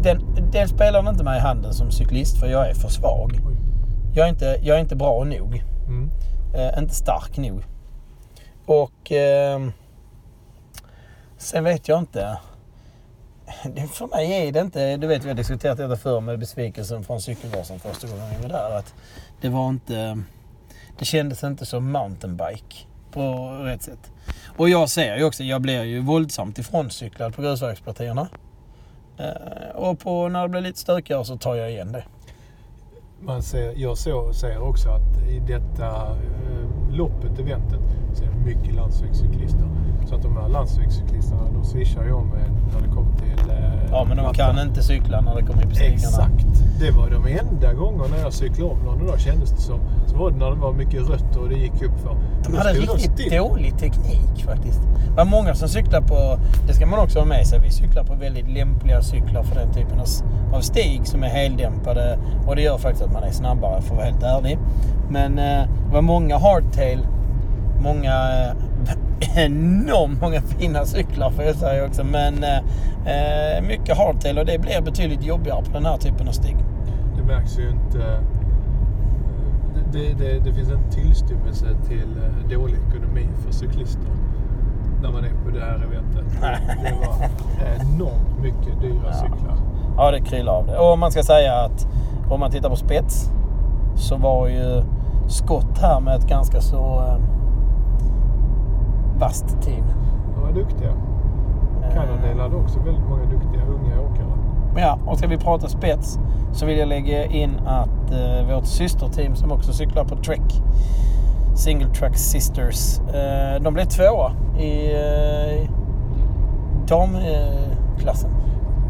Den, den spelar inte mig i handen som cyklist för jag är för svag. Jag är inte, jag är inte bra nog. Mm. Eh, inte stark nog. Och ehm, sen vet jag inte. Det, för mig är det inte, du vet vi har diskuterat detta förr med besvikelsen från cykelvasan första gången jag var där. Att det var inte, det kändes inte som mountainbike på rätt sätt. Och jag ser ju också, jag blir ju våldsamt ifråncyklad på grusvägspartierna. Eh, och på, när det blir lite stökigare så tar jag igen det. Man ser, jag så, ser också att i detta eh, loppet, eventet, så är det mycket landsvägscyklister. Så att de här landsvägscyklisterna, de swishar ju om när det kommer till... Eh, Ja men de mattan. kan inte cykla när det kommer in på stigarna. Exakt. Det var de enda gångerna jag cyklade om någon dag kändes det som. Så var det när det var mycket rött och det gick upp för. De hade riktigt dålig teknik faktiskt. Det var många som cyklar på, det ska man också ha med sig, vi cyklar på väldigt lämpliga cyklar för den typen av, av stig som är heldämpade och det gör faktiskt att man är snabbare för att vara helt ärlig. Men eh, det var många hardtail, många, eh, enormt många fina cyklar får jag säga också. Men eh, eh, mycket hardtail och det blir betydligt jobbigare på den här typen av stig. Det märks ju inte. Det, det, det finns en tillstymmelse till dålig ekonomi för cyklister när man är på det här eventet. Det var enormt mycket dyra Ja. cyklar. Ja, det kryllar av det. Och man ska säga att om man tittar på spets så var ju Scott här med ett ganska så eh, vasst team. De var duktiga. Cannondale hade också väldigt många duktiga unga åkare. Ja, och ska vi prata spets så vill jag lägga in att eh, vårt systerteam som också cyklar på Trek, Single Track Sisters, eh, de blev tvåa i eh, damklassen.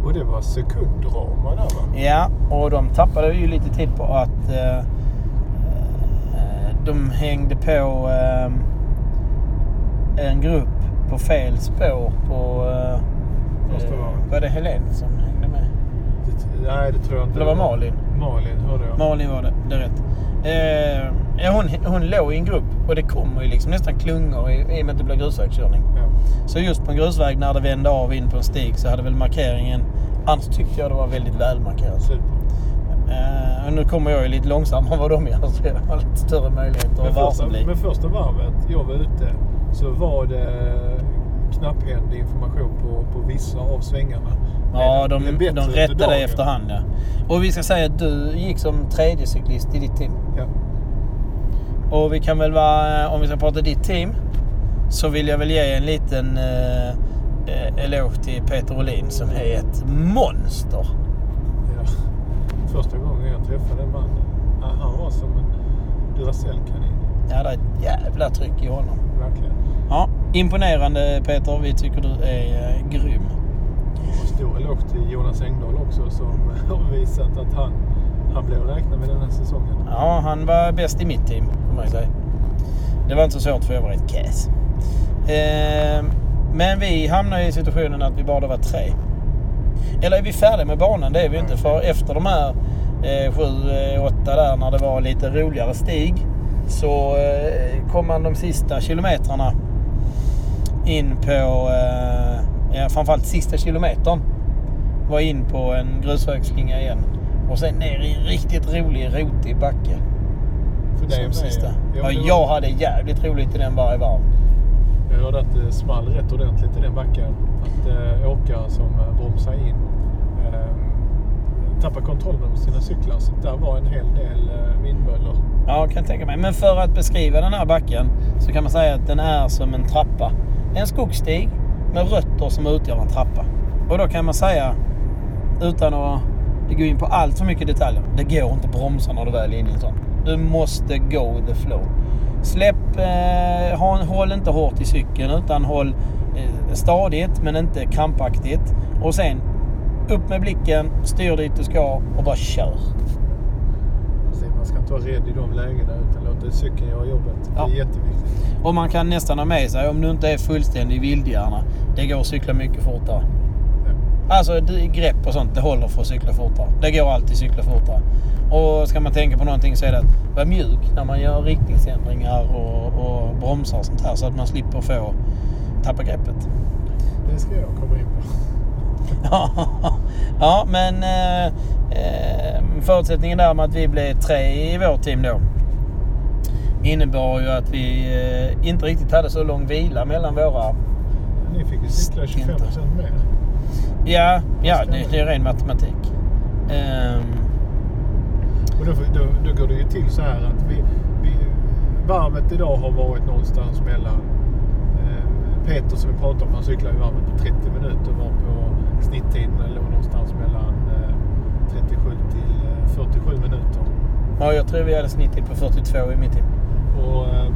Och det var sekunddrama där va? Ja, och de tappade ju lite tid på att eh, eh, de hängde på eh, en grupp på fel spår på... Eh, Första varvet. var det Helen som hängde med? Det, nej, det tror jag inte. Det var Malin. Malin hörde jag. Malin var det, det är rätt. Eh, hon, hon låg i en grupp och det kommer ju liksom nästan klungor i, i och med att det blir grusvägskörning. Ja. Så just på en grusväg när det vände av in på en stig så hade väl markeringen... Annars tyckte jag det var väldigt välmarkerat. Super. Eh, och nu kommer jag ju lite långsammare än vad de gör så jag har lite större möjligheter Men att första, men första varvet jag var ute så var det knapphändig information på, på vissa av svängarna. Ja, de, de rättade dagen. efterhand ja. Och vi ska säga att du gick som tredje cyklist i ditt team. Ja. Och vi kan väl vara, om vi ska prata ditt team, så vill jag väl ge en liten eh, eh, eloge till Peter Olin som är ett monster. Ja. Första gången jag träffade den mannen, han var som en Duracell-kanin. Ja, det är ett jävla tryck i honom. Verkligen. Ja, imponerande Peter. Vi tycker du är eh, grym. Stor eloge till Jonas Engdahl också som har visat att han, han blev räknad med den här säsongen. Ja, han var bäst i mitt team, får man säga. Det var inte så svårt för jag var rätt kass. Eh, men vi hamnade i situationen att vi bara var tre. Eller är vi färdiga med banan? Det är vi inte. För efter de här eh, sju, eh, åtta där när det var lite roligare stig så eh, kom man de sista kilometrarna in på, eh, ja, framförallt sista kilometern var in på en grusvägsslinga igen. Och sen ner i en riktigt rolig, rotig backe. För dig Som sista. Ja, var- jag hade jävligt roligt i den varje varv. Jag hörde att det small rätt ordentligt i den backen. Att eh, åkare som eh, bromsar in eh, tappar kontrollen över sina cyklar. Så där var en hel del eh, vindböljor. Ja, kan jag tänka mig. Men för att beskriva den här backen så kan man säga att den är som en trappa. En skogsstig med rötter som utgör en trappa. Och då kan man säga, utan att gå in på allt för mycket detaljer, det går inte att bromsa när du väl är inne i en sån. Du måste go with the flow. Släpp, eh, håll inte hårt i cykeln utan håll eh, stadigt men inte krampaktigt. Och sen upp med blicken, styr dit du ska och bara kör. Man ska inte vara rädd i de lägena utan låta cykeln göra jobbet. Ja. Det är jätteviktigt. Och man kan nästan ha med sig, om du inte är fullständig vildhjärna, det går att cykla mycket fortare. Ja. Alltså grepp och sånt, det håller för att cykla fortare. Det går alltid att cykla fortare. Och ska man tänka på någonting så är det att vara mjuk när man gör riktningsändringar och, och bromsar och sånt här så att man slipper få tappa greppet. Det ska jag komma in på. ja, men eh, eh, förutsättningen där med att vi blev tre i vårt team då innebar ju att vi eh, inte riktigt hade så lång vila mellan våra Ni fick ju cykla 25 Inte. mer. Ja, ja det, det är ren matematik. Ehm, Och då, då, då går det ju till så här att vi, vi, varvet idag har varit någonstans mellan eh, Peter som vi pratade om, han cyklade i varvet på 30 minuter var på snitttiden låg någonstans mellan eh, 37 till eh, 47 minuter. ja, jag tror vi hade snittet på 42 i mitt team. Och eh,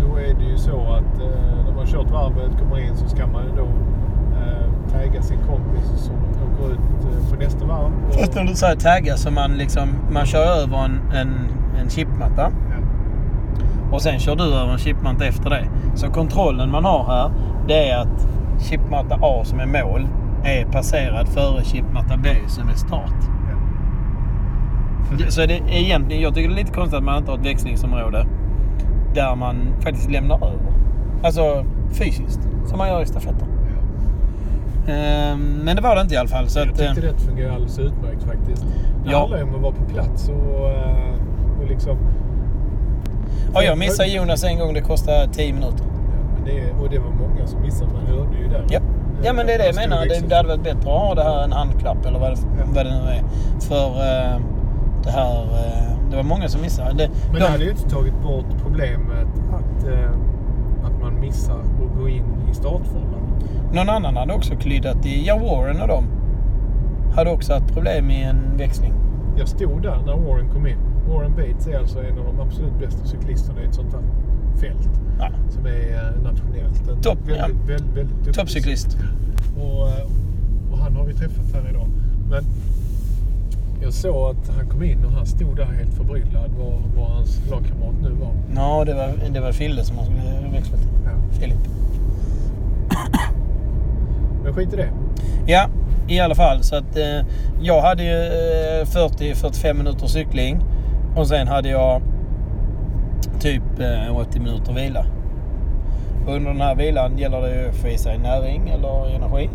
då är det ju så att eh, när man kört varvet, kommer in så ska man ju då eh, tagga sin kompis som åker ut på nästa varv. Och- Först när du säger tagga så man liksom, man kör över en, en, en chipmatta Ja. och sen kör du över en chipmatta efter det. Så kontrollen man har här, det är att chipmatta A som är mål är passerad före chipmatta B som är start. Så det är egentligen, jag tycker det är lite konstigt att man inte har ett växlingsområde där man faktiskt lämnar över. Alltså, fysiskt. Som man gör i stafetter. Ehm, men det var det inte i alla fall. Så jag att, tyckte eh, det fungerar alldeles utmärkt faktiskt. Det Ja. handlar ju om att vara på plats och, eh, och liksom... ja, jag missade Jonas en gång. Det kostade 10 minuter. Ja, det, och det var många som missade. Man hörde ju det. Ja. Ja men det är det jag menar. Det, det hade varit bättre att ha det här en handklapp eller vad det, Ja. vad det nu är. För eh, det här... eh, det var många som missade. Det, Men de- det hade ju inte tagit bort problemet att, eh, att man missar att gå in i startfållan. Någon annan hade också klyddat i... Ja, Warren och dem hade också haft problem i en växling. Jag stod där när Warren kom in. Warren Bates är alltså en av de absolut bästa cyklisterna i ett sånt här fält. Ja. Som är eh, nationellt. En Topp, väldigt, ja. väldigt, väldigt duktig Toppcyklist. Och, och han har vi träffat här idag. Men jag såg att han kom in och han stod där helt förbryllad var, var hans lagkamrat nu var. Ja, det var, det var Fille som han skulle växla till. Ja. Filip. Men skit i det. Ja, i alla fall. Så att eh, jag hade ju eh, 40-45 minuters cykling. Och sen hade jag typ eh, 80 minuter vila. Och under den här vilan gäller det ju att få i sig näring eller energi.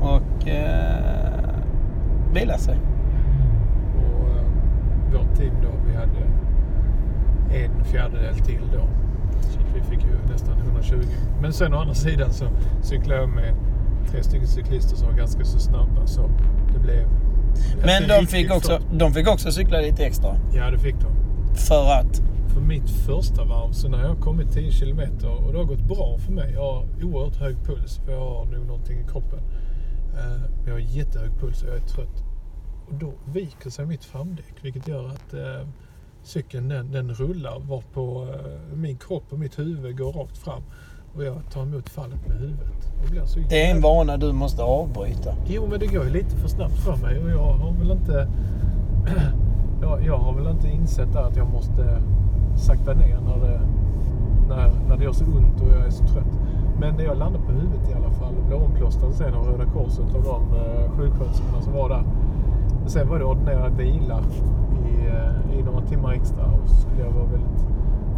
Och eh, vila sig. Team då, vi hade en fjärdedel till då. Så vi fick ju nästan 120. Men sen å andra sidan så cyklade jag med tre stycken cyklister som var ganska så snabba. Så det blev... Men inte de fick, också, så- de fick också cykla lite extra. Ja, det fick de. För att... För mitt första varv, så när jag har kommit 10 kilometer och det har gått bra för mig. Jag har oerhört hög puls för jag har nog någonting i kroppen. Eh, Men jag har jättehög puls och jag är trött. Och då viker sig mitt framdäck vilket gör att eh, cykeln den, den rullar varpå eh, min kropp och mitt huvud går rakt fram. Och jag tar emot fallet med huvudet. Så Det är en vana du måste avbryta. Jo, men det går ju lite för snabbt för mig och jag har väl inte... jag, jag har väl inte insett att jag måste sakta ner när det, när, när det gör så ont och jag är så trött. Men när jag landade på huvudet i alla fall och blev omplåstrad sen av Röda Korset och de eh, sjuksköterskorna som var där. Sen var det ordinerad vila i, eh, i några timmar extra och så skulle jag vara väldigt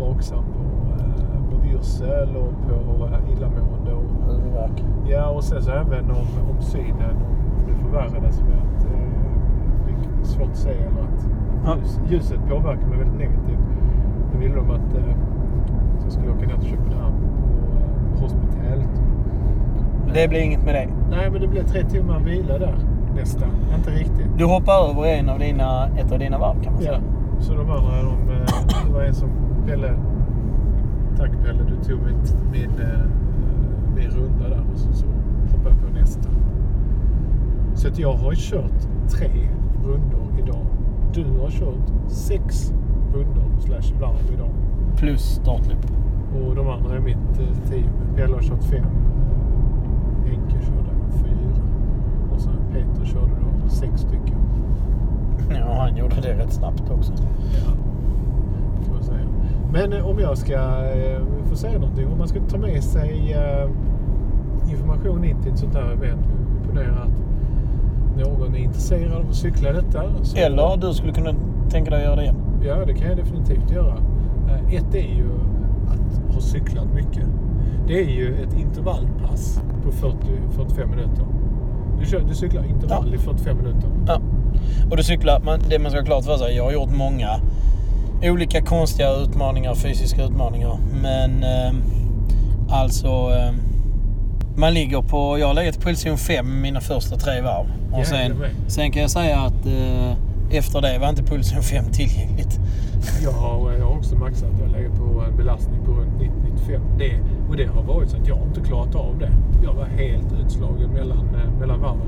vaksam på, eh, på yrsel och på illamående och Huvudvärk. Ja, och sen så även om, om synen, om det förvärrades med att eh, fick svårt att se eller att Ja. ljus, ljuset påverkar mig väldigt negativt. Då ville de att eh, jag skulle åka ner till Köpenhamn på, eh, hospitalet. Det blir inget med det. Nej, men det blev tre timmar vila där nästan. Inte riktigt. Du hoppar över en av dina, ett av dina varv kan man Ja. säga. Så de andra, de, eh, det var en som Pelle, tack Pelle, du tog mitt, min, eh, min runda där och så, så hoppade jag på nästa. Så att jag har kört tre rundor idag. Du har kört sex rundor slash varv idag. Plus startloop. Och de andra är mitt eh, team. Pelle har kört fem. Henke. Och Peter körde då sex stycken. Ja, han gjorde det rätt snabbt också. Ja, man säga. Men eh, om jag ska eh, få säga någonting. Om man ska ta med sig eh, information in till ett sånt här event. Vi ponerar att någon är intresserad av att cykla detta. så- Eller du skulle kunna tänka dig att göra det igen. Ja, det kan jag definitivt göra. Eh, Ett är ju att ha cyklat mycket. Det är ju ett intervallpass på 40-45 minuter. Du, kör, du cyklar intervall Ja. i 45 minuter. Ja. Och du cyklar, man, det man ska ha klart för sig, jag har gjort många olika konstiga utmaningar, fysiska utmaningar. Men eh, alltså, eh, man ligger på, jag har legat på pulszon 5 mina första tre varv. Och sen, sen kan jag säga att eh, efter det var inte pulszon 5 tillgängligt. Jag har, jag har också maxat. Jag lägger på en belastning på runt 90-95. Det, och det har varit så att jag inte klarat av det. Jag var helt utslagen mellan, eh, mellan varven.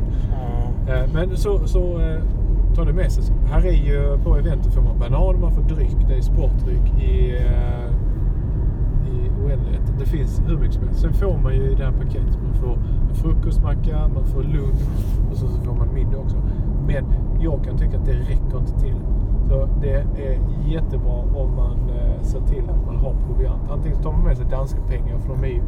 Eh, Men så, så eh, tar det med sig. Här är ju på eventet får man banan, man får dryck. Det är sportdryck i, i oändlighet. Det finns hur mycket som helst. Sen får man ju i det här paketet. Man får en frukostmacka, man får lunch och så, så får man middag också. Men jag kan tycka att det räcker inte till. Så det är jättebra om man eh, ser till att man har proviant. Antingen tar man med sig danska pengar för de är ju,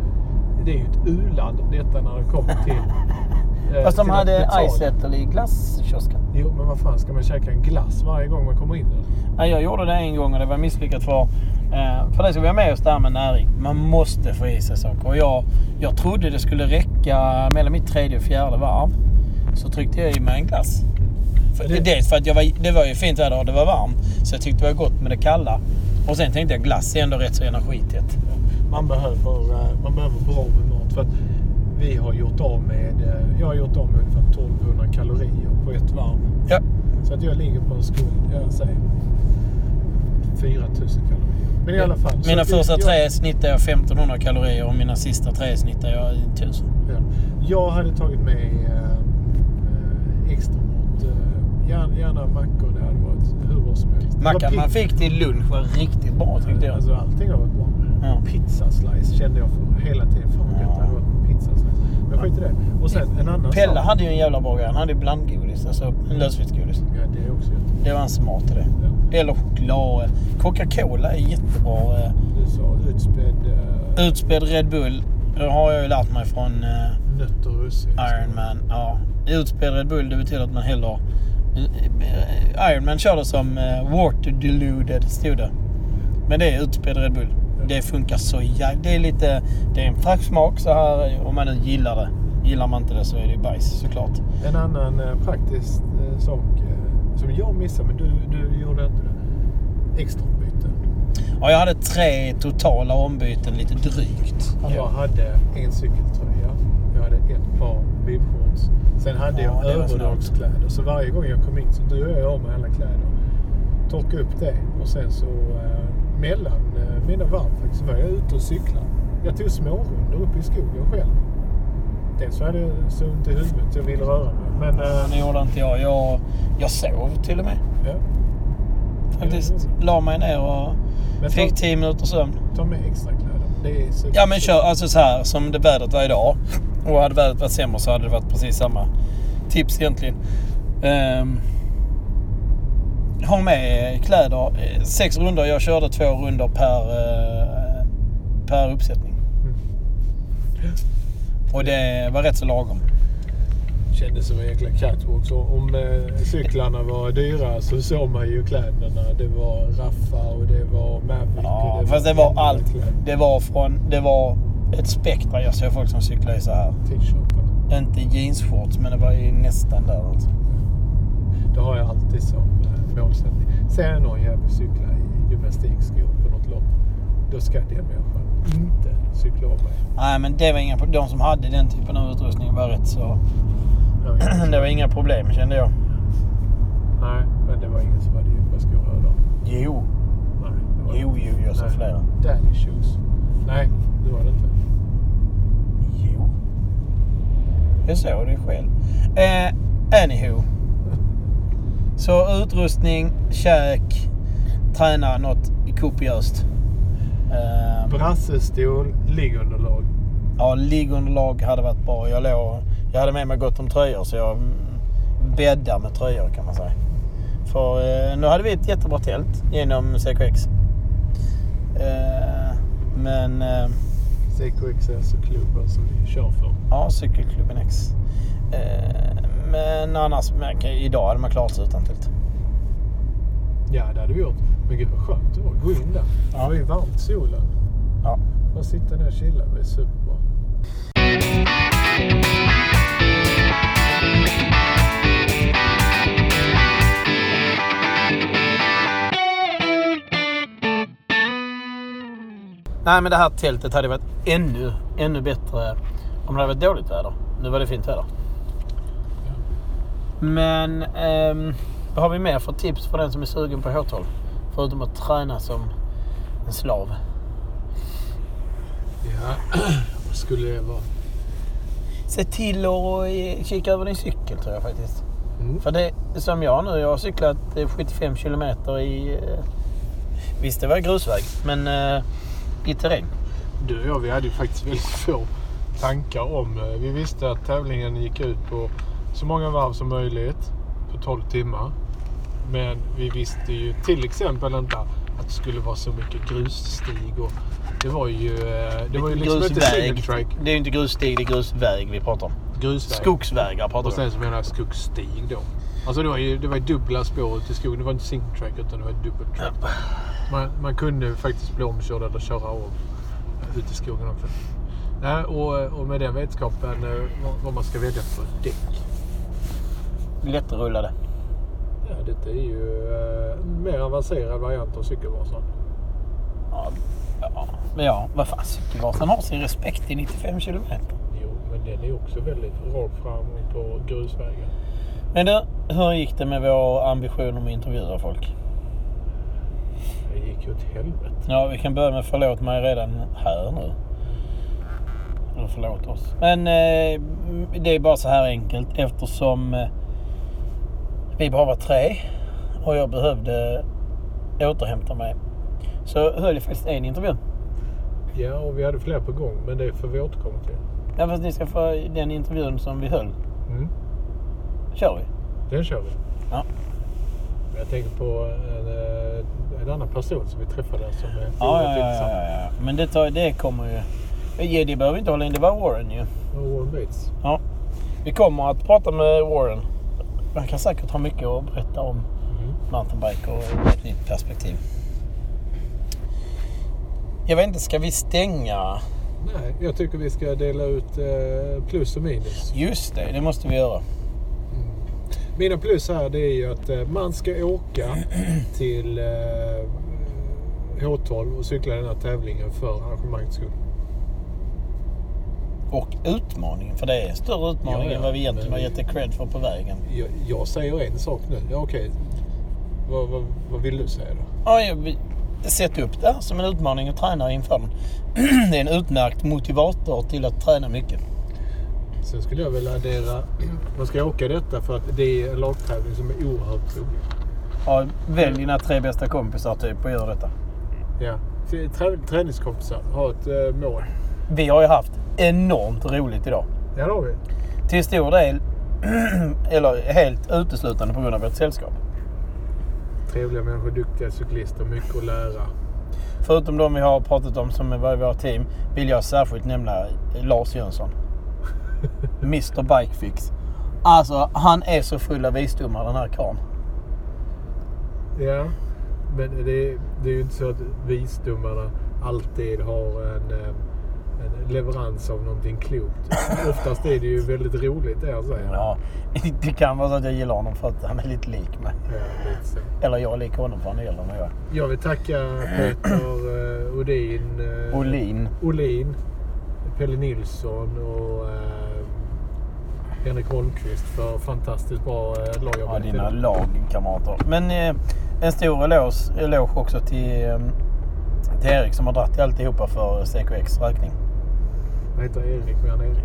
det är ju ett u-land detta när det kommer till eh, Fast de hade. Icesettle i glasskiosken. Jo, men vad fan, ska man käka en glass varje gång man kommer in? Nej, jag gjorde det en gång och det var misslyckat för, eh, för det ska vi ha med oss där med näring. Man måste få i sig saker. Och jag, jag trodde det skulle räcka mellan mitt tredje och fjärde varv. Så tryckte jag i mig en glass. För, Det- Dels för att jag var, det var ju fint väder och det var varmt. Så jag tyckte det var gott med det kalla. Och sen tänkte jag glass är ändå rätt så energitätt. Man behöver, eh, man behöver bra med mat. För att vi har gjort av med, eh, jag har gjort av med ungefär 1200 kalorier på ett varv. Ja. Så att jag ligger på en skuld, jag säger 4000 kalorier. Men i alla fall. Mina första jag, tre snittar jag 1500 kalorier och mina sista tre snittar jag 1000. Ja. Jag hade tagit med eh, eh, extra gärna, gärna mackor, det hade varit hur bra som helst. Mackan man fick till lunch var riktigt bra tyckte jag. Alltså allting har varit bra. Ja. Pizza slice kände jag för hela tiden. Fan vad gött det hade varit med pizza slice. Men skit i det. Och sen en annan Pelle sak. hade ju en jävla bra grej. Han hade ju blandgodis, alltså lösviktsgodis. Ja, det är också gött. Det var en smart idé. Ja. Eller choklad. Coca-Cola är jättebra. eh, Du sa utspädd uh, Utspädd Red Bull. Det har jag ju lärt mig från eh, nötter och russin. Ironman. Ja. Utspädd Red Bull det betyder att man häller... eh, Ironman kör det som eh, water diluted, stod det. Men det är utspädd Red Bull. Det funkar så jävla... Det är lite... Det är en fräsch smak så här om man nu gillar det. Gillar man inte det så är det bajs såklart. En annan eh, praktisk sak som jag missade, men du, du gjorde det. Extra byte. Ja, jag hade tre totala ombyten lite drygt. Jag hade en cykeltröja. Jag hade ett par bibshorts. Sen hade Ja, jag överdragskläder. Så varje gång jag kom in så drog jag av mig alla kläder. Torkade upp det och sen så eh, mellan eh, mina varv faktiskt så var jag ute och cyklade. Jag tog smårundor upp i skogen själv. Dels så hade jag så ont i huvudet så jag ville röra mig. Men eh, Det gjorde inte jag. Jag, jag sov till och med. ja, Faktiskt. La mig ner och Men fick ta- 10 minuters sömn. ta med extra kläder. Ja men kör, alltså så här som det vädret var idag. Och hade vädret varit sämre så hade det varit precis samma tips egentligen. Um, ha med kläder. Eh, Sex runder. Jag körde två runder per, eh, per uppsättning. Mm. Och det var rätt så lagom. Kändes som en jäkla catwalk. Så om eh, cyklarna var dyra så såg man ju kläderna. Det var Raffa och det var Mavic. Ja, och det fast det var allt. kläder. Det var från... Det var ett spektra. Jag ser folk som cyklar i så här. T-shirtar. Inte jeansshorts men det var ju nästan där alltså. Det har jag alltid som eh, målsättning. Ser jag någon jävel cykla i gymnastikskor på något lopp. Då ska den människan inte cykla av mig. Nej men det var inga De som hade den typen av utrustning var rätt så... Det var inga problem kände jag. Nej, men det var ingen som hade djupa skor här då. Jo. Nej, det var Jo, jo, jag Nej. flera. Daddy shoes. Nej, det var det inte. Jo. Jag såg det själv. Eh, anywho. Så utrustning, käk, träna något kopiöst. Eh, Brassestol, liggunderlag. ja, liggunderlag hade varit bra. Jag, låg, jag hade med mig gott om tröjor så jag bäddar med tröjor kan man säga. För eh, nu hade vi ett jättebra tält genom CKX. Eh, men eh, CKX är alltså klubben som vi kör för. ja, Cykelklubben X. Eh, men annars, okej, idag hade man klarat sig utan tält. Ja, det hade vi gjort. Men gud vad skönt det var att gå in där. Det var ju varmt solen. Ja. Bara sitta där och chilla. Det var superbra. Nej men det här tältet hade varit ännu, ännu bättre om det hade varit dåligt väder. Nu var det fint väder. Men ehm, vad har vi mer för tips för den som är sugen på H12? Förutom att träna som en slav. Ja, vad skulle det vara? Se till att eh, kika över din cykel tror jag faktiskt. Mm. För det som jag nu, jag har cyklat eh, 75 kilometer i... eh, Visst det var grusväg, men eh, i terräng. Du och jag, vi hade ju faktiskt väldigt få tankar om... eh, Vi visste att tävlingen gick ut på så många varv som möjligt på 12 timmar. Men vi visste ju till exempel inte att det skulle vara så mycket grusstig och det var ju... eh, Det var ju liksom inte single track. Det är ju inte grusstig, det är grusväg vi pratar om. Grusväg. Skogsvägar pratar Och vi om. sen så menar jag skogsstig då. Alltså det var ju det var dubbla spår i skogen. Det var inte single track utan det var dubbel track. Man, man kunde faktiskt bli omkörd eller köra om ut i skogen också. Nej, och, och med den vetskapen eh, vad, man ska välja för däck. Lättrullade. Ja, detta är ju eh, en mer avancerad variant av cykelvasan. Ja, ja, men ja, vad fan. Cykelvasan har sin respekt i 95 kilometer. Jo, men den är också väldigt rak fram på grusvägar. Men du, hur gick det med vår ambition om att intervjua folk? Det gick ju åt helvete. Ja, vi kan börja med förlåt mig redan här nu. Eller förlåt oss. Men eh, det är bara så här enkelt eftersom eh, vi bara var tre och jag behövde återhämta mig. Så höll jag faktiskt en intervju. Ja, och vi hade fler på gång, men det får vi återkomma till. Ja, fast ni ska få den intervjun som vi höll. Mm. Kör vi. Den kör vi. Ja. Jag tänker på en, eh, en annan person som vi träffade som är Ja, ja, oerhört ja, intressant. ja, ja. Men det, tar, det kommer ju... Ja, det behöver vi inte hålla in. Det var Warren ju. Och Warren Bates. Ja. Vi kommer att prata med Warren. Han kan säkert ha mycket att berätta om Mm. mountainbike och ett nytt perspektiv. Jag vet inte, ska vi stänga? Nej, jag tycker vi ska dela ut eh, plus och minus. Just det, det måste vi göra. Mina plus här det är ju att eh, man ska åka till eh, H12 och cykla den här tävlingen för arrangemangets skull. Och utmaningen, för det är en större utmaning Ja, ja, än vad vi egentligen har gett cred för på vägen. Jag, jag säger en sak nu. Ja, okej. Vad, vad, vad vill du säga då? Ja, jag sätta upp det som en utmaning och träna inför den. Det är en utmärkt motivator till att träna mycket. Sen skulle jag vilja addera, man ska åka detta för att det är en lagtävling som är oerhört rolig. Ja, välj dina tre bästa kompisar typ och gör detta. Ja. Trä, träningskompisar har ett eh, mål. Vi har ju haft enormt roligt idag. Ja, det har vi. Till stor del, eller helt uteslutande på grund av vårt sällskap. Trevliga människor, duktiga cyklister, mycket att lära. Förutom de vi har pratat om som var i vårt team vill jag särskilt nämna Lars Jönsson. Mr Bikefix. Alltså han är så full av visdomar den här karln. Ja, men det, det är ju inte så att visdomarna alltid har en, en leverans av någonting klokt. Oftast är det ju väldigt roligt det han säger. Ja, det kan vara så att jag gillar honom för att han är lite lik mig. Ja, lite så. Eller jag är lik honom för han äldre än jag. Jag vill tacka Peter eh, Odin. eh, Olin. Olin. Pelle Nilsson och eh, Henrik Holmqvist för fantastiskt bra eh, Ja, lagarbete. dina lagkamrater. Men eh, en stor eloge, eloge också till, eh, till Erik som har dragit alltihopa för CKX räkning. Vad heter Erik mer än Erik?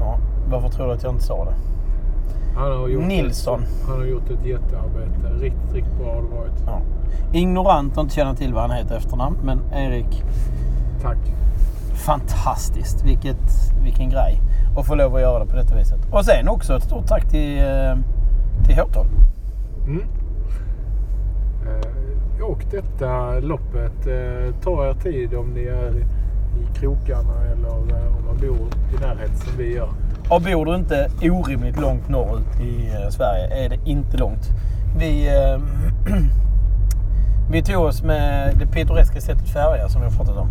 Ja, varför tror du att jag inte sa det? Han har gjort Nilsson. Ett, han har gjort ett jättearbete. Riktigt, riktigt bra har det varit. Ja. Ignorant och inte känner till vad han heter efternamn. Men Erik, Tack. Fantastiskt. Vilket, vilken grej. att få lov att göra det på detta viset. Och sen också ett stort tack till, eh, till H12. Mm. Eh, och detta loppet, eh, ta er tid om ni är i krokarna eller om man bor i närheten som vi gör. Och bor du inte orimligt långt norrut i Sverige är det inte långt. Vi, eh, vi tog oss med det pittoreska sättet färja som vi har pratat om.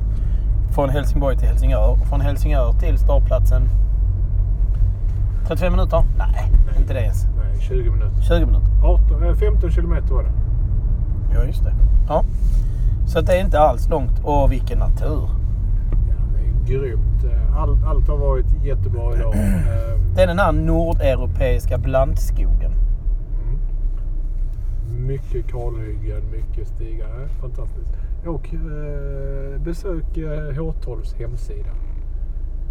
Från Helsingborg till Helsingör. Från Helsingör till startplatsen 35 minuter? Nej, inte det ens. Nej, 20 minuter. 20 minuter. 18, eh, 15 kilometer var det. Ja, just det. Ja. Så det är inte alls långt. Och vilken natur. Ja, det är grymt. Eh, All, allt har varit jättebra idag. Eh, Det är den här nordeuropeiska blandskogen. Mm. Mycket kalhyggen, mycket stigar. Fantastiskt. Och eh, besök eh, H12s hemsida.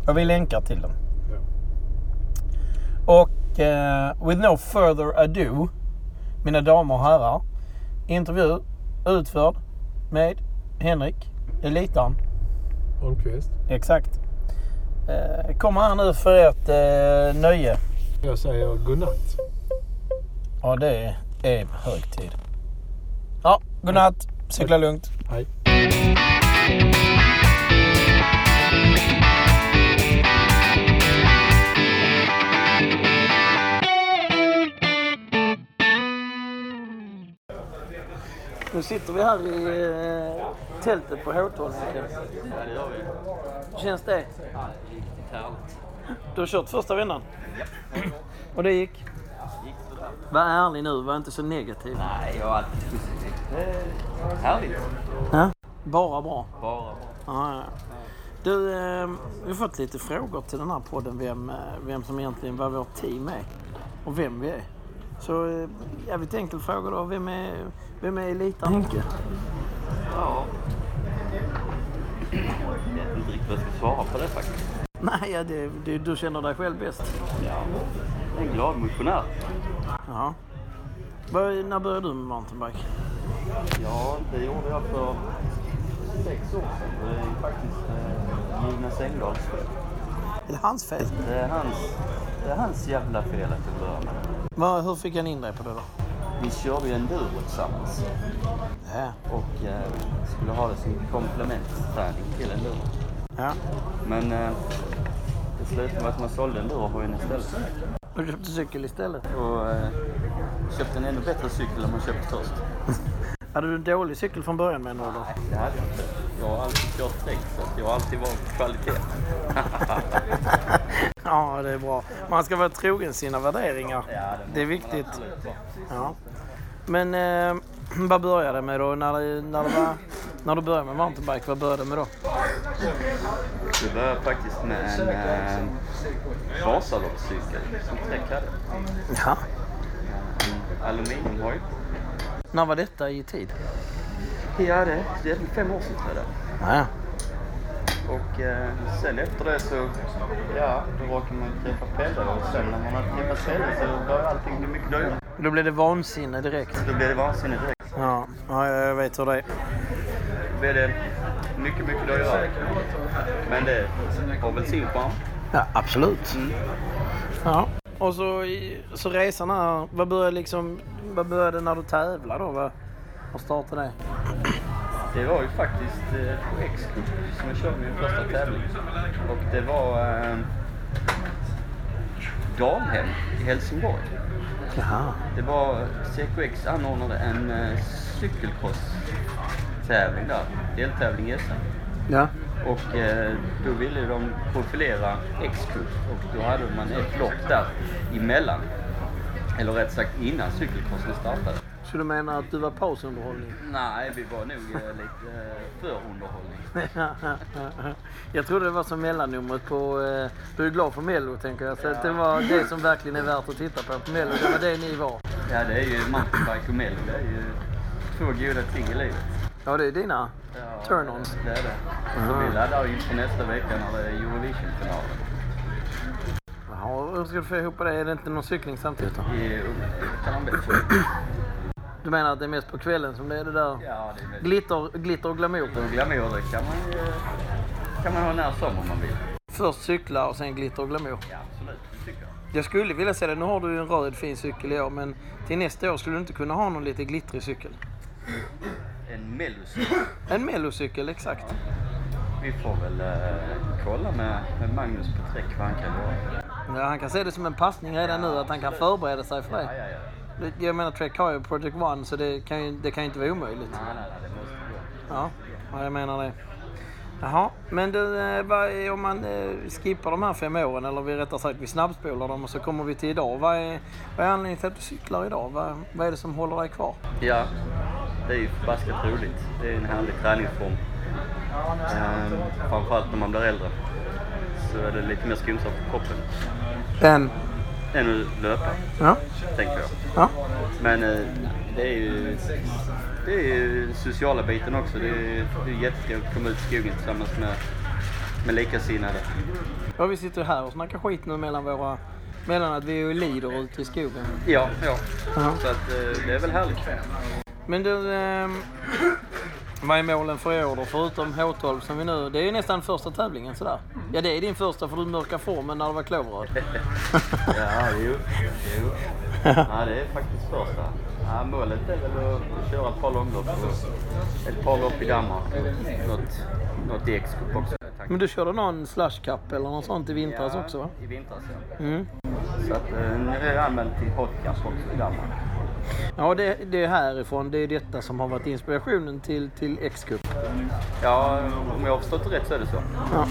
Och vi länkar till den. Ja. Och eh, with no further ado, mina damer och herrar. Intervju utförd med Henrik, elitaren. Holmqvist. Exakt. Eh, kommer här nu för ert eh, nöje. Jag säger godnatt. Ja, det är hög tid. Ja, godnatt. Cykla lugnt. Hej. Nu sitter vi här i eh, tältet på Håtorget. Ja, det gör vi. Hur känns det? Ja, riktigt härligt. Du har kört första vändan? Ja. Och det gick? gick sådär. Var ärlig nu, var inte så negativ. Nej, jag är alltid positiv. Härligt. Ja. Bara bra. Bara bra. Ja, ja. Du, eh, vi har fått lite frågor till den här podden vem, eh, vem som egentligen vad vårt team är och vem vi är. Så eh, jävligt enkel fråga då. Vem är, vem är Elita Henke? Ja. Jag vet inte riktigt vad jag ska svara på det faktiskt. Nej, ja, det, det, du känner dig själv bäst. Ja. En glad motionär. Ja. Vad- När började du med mountainbike? Ja, det gjorde jag för sex år sedan. Det är faktiskt eh, Jonas Engdahls fel. Är det hans fel? Det är hans, det är hans jävla fel att jag började med. Vad, hur fick han in dig på det då? Vi körde ju enduro tillsammans Ja. och eh, skulle ha det som komplementträning till enduro. ja. Men eh, det slutade med att man sålde endurohojen istället. Du köpte cykel istället? Och eh, köpte en ännu bättre cykel än man köpte först. Hade du en dålig cykel från början menar du? då? Det hade jag inte. Jag har alltid kört däck så att jag har alltid varit kvalitet. Ja, det är bra. Man ska vara trogen sina värderingar. Ja, det Det är man viktigt. Ja. Men eh, vad började det med då? När, när, det var, när du började med mountainbike, vad började det med då? Det började faktiskt med en eh, Vasaloppscykel som Trek hade. Ja. En aluminiumhoj. När var detta i tid? Ja, det, det är fem år sedan tror jag. Ja. Och eh, sen efter det så, ja, då råkade man träffa Pelle och sen när man hade träffat Pelle så började allting bli mycket dyrare. Då blev det vansinne direkt. Då blev det vansinnigt direkt. Ja, ja jag vet hur det är. Då blev det mycket, mycket dyrare. Men det har väl sin charm. Ja, absolut. Mm. Ja. Och så, så resan här, vad började liksom, vad började när du tävlade då? Vad, vad startade det? Det var ju faktiskt eh, på X-Cup som jag körde min första tävling. Och det var eh, Dalhem i Helsingborg. Jaha. Det var CKX anordnade en eh, cykelcross-tävling där. Deltävling i SM. Ja. Och eh, då ville de profilera X-Cup och då hade man ett lopp där emellan. Eller rätt sagt innan cykelcrossen startade. Så du menar att du var pausunderhållning? Nej, vi var nog eh, lite eh, för underhållning. jag trodde det var som mellannumret på... Eh, du är glad för Mello tänker jag. Så att det var det som verkligen är värt att titta på. på Mello, det var det ni var. Ja, det är ju mountainbike och mello. Det är ju två goda ting i livet. Ja, det är dina Ja, turn-ons. Det är det. Så vi laddar ju inför nästa vecka när det är Eurovision-finalen. Jaha, hur ska du få ihop det? Är det inte någon cykling samtidigt då? I kan man bättre. Du menar att det är mest på kvällen som det är det där Ja, det är väl... glitter, glitter och glamour? Och glamour, det kan man ju kan man ha när som om man vill. Först cykla och sen glitter och glamour. Ja, absolut. Det tycker jag. Jag skulle vilja se det. Nu har du ju en röd fin cykel i år men till nästa år skulle du inte kunna ha någon lite glittrig cykel? En mellus. En mellocykel, exakt. Vi får väl eh, kolla med, med Magnus på Träck vad han kan göra. Ja, han kan se det som en passning redan nu att han kan förbereda sig för Ja, det. ja, ja. Jag menar Trek har ju Project One så det kan ju, det kan ju inte vara omöjligt. Nej, nej, nej, det måste gå. Ja, ja jag menar det. Jaha, men du, eh, om man eh, skippar de här fem åren eller vi rättare sagt vi snabbspolar dem och så kommer vi till idag. Vad är, vad är anledningen till att du cyklar idag? Vad, vad är det som håller dig kvar? Ja, det är ju förbaskat roligt. Det är en härlig träningsform. Ehm, framförallt när man blir äldre så är det lite mer skonsamt för kroppen En. än att löpa, Ja, tänker jag. ja. Men eh, det är ju det är sociala biten också. Det är, det är jättetrevligt att komma ut i skogen tillsammans med, med likasinnade. ja vi sitter här och snackar skit nu mellan våra... Mellan att vi är lider ute i skogen. Ja, ja. Ja. Så att eh, det är väl härligt. Men du, eh, vad är målen för i år då? Förutom H12 som vi nu... Det är ju nästan första tävlingen sådär. Ja det är din första för du mörkar formen när det var klöverröd. Ja, jo. jo. Ja, det är faktiskt första. Ja, målet är väl att köra ett par långlopp och ett par lopp i Danmark. Något, något i X-cup också. Men du körde någon slush cup eller något sånt i vintras också va? I vintras, ja. Mm. Så att, eh, nu är jag anmäld till Hotcast också i Danmark. Ja, det, det är härifrån. Det är detta som har varit inspirationen till, till X-Cup. Ja, om jag har förstått det rätt så är det så. Ja.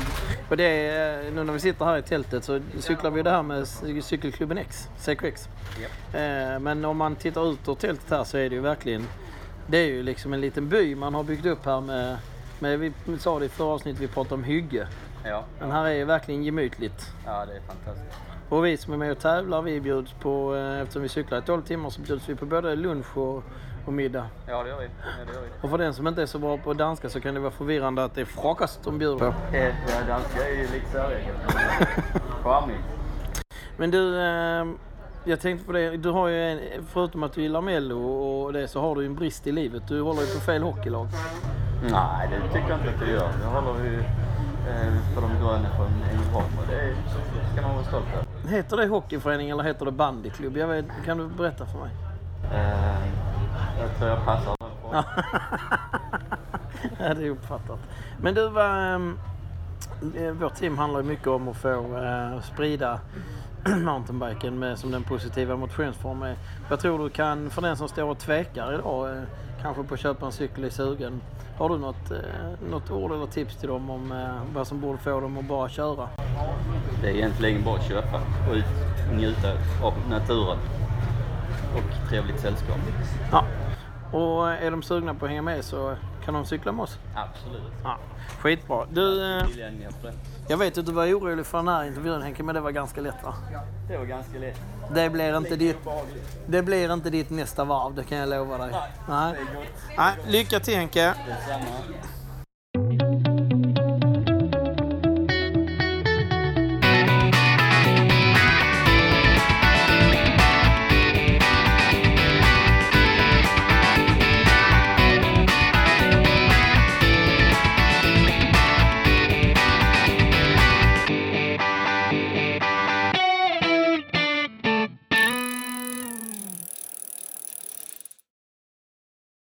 Och det är, nu när vi sitter här i tältet så cyklar vi det här med cykelklubben X, CKX. Ja. Eh, Men om man tittar ut ur tältet här så är det ju verkligen, det är ju liksom en liten by man har byggt upp här med, med vi sa det i förra avsnittet, vi pratade om hygge. Ja, Men här är ju verkligen gemytligt. ja det är fantastiskt. Och vi som är med och tävlar, vi bjuds på, eh, eftersom vi cyklar i 12 timmar så bjuds vi på både lunch och, och middag. Ja, det gör vi. Ja, det gör vi. Och för den som inte är så bra på danska så kan det vara förvirrande att det är frukost de bjuder på. Eh, Ja, danska är ju lite säreget. Charmigt. Men du, eh, jag tänkte på det. Du har ju en, förutom att du gillar Mello och det så har du ju en brist i livet. Du håller ju på fel hockeylag. Nej, det tycker jag inte att jag gör. Jag håller ju eh, på de gröna från Ängelholm och det ska man vara stolt över. Heter det hockeyförening eller heter det bandyklubb? Jag vet, kan du berätta för mig? Eh, jag tror jag passar den frågan. ja, det är uppfattat. Men du, vad, ehm, eh, vårt team handlar ju mycket om att få eh, sprida mountainbiken med, som den positiva motionsform är. Jag tror du kan, för den som står och tvekar idag, eh, kanske på att köpa en cykel i sugen. Har du något, eh, något ord eller tips till dem om eh, vad som borde få dem att bara köra? Det är egentligen bara att köpa och ut njuta av naturen och trevligt sällskap. Ja. Och är de sugna på att hänga med så kan de cykla med oss. Absolut. Ja. Skitbra. Du, eh, jag vet att du var orolig för den här intervjun Henke, men det var ganska lätt va? Det var ganska lätt. Det blir inte ditt, det blir inte ditt nästa varv, det kan jag lova dig. Nej. Gott. Nej, lycka till Henke. Detsamma.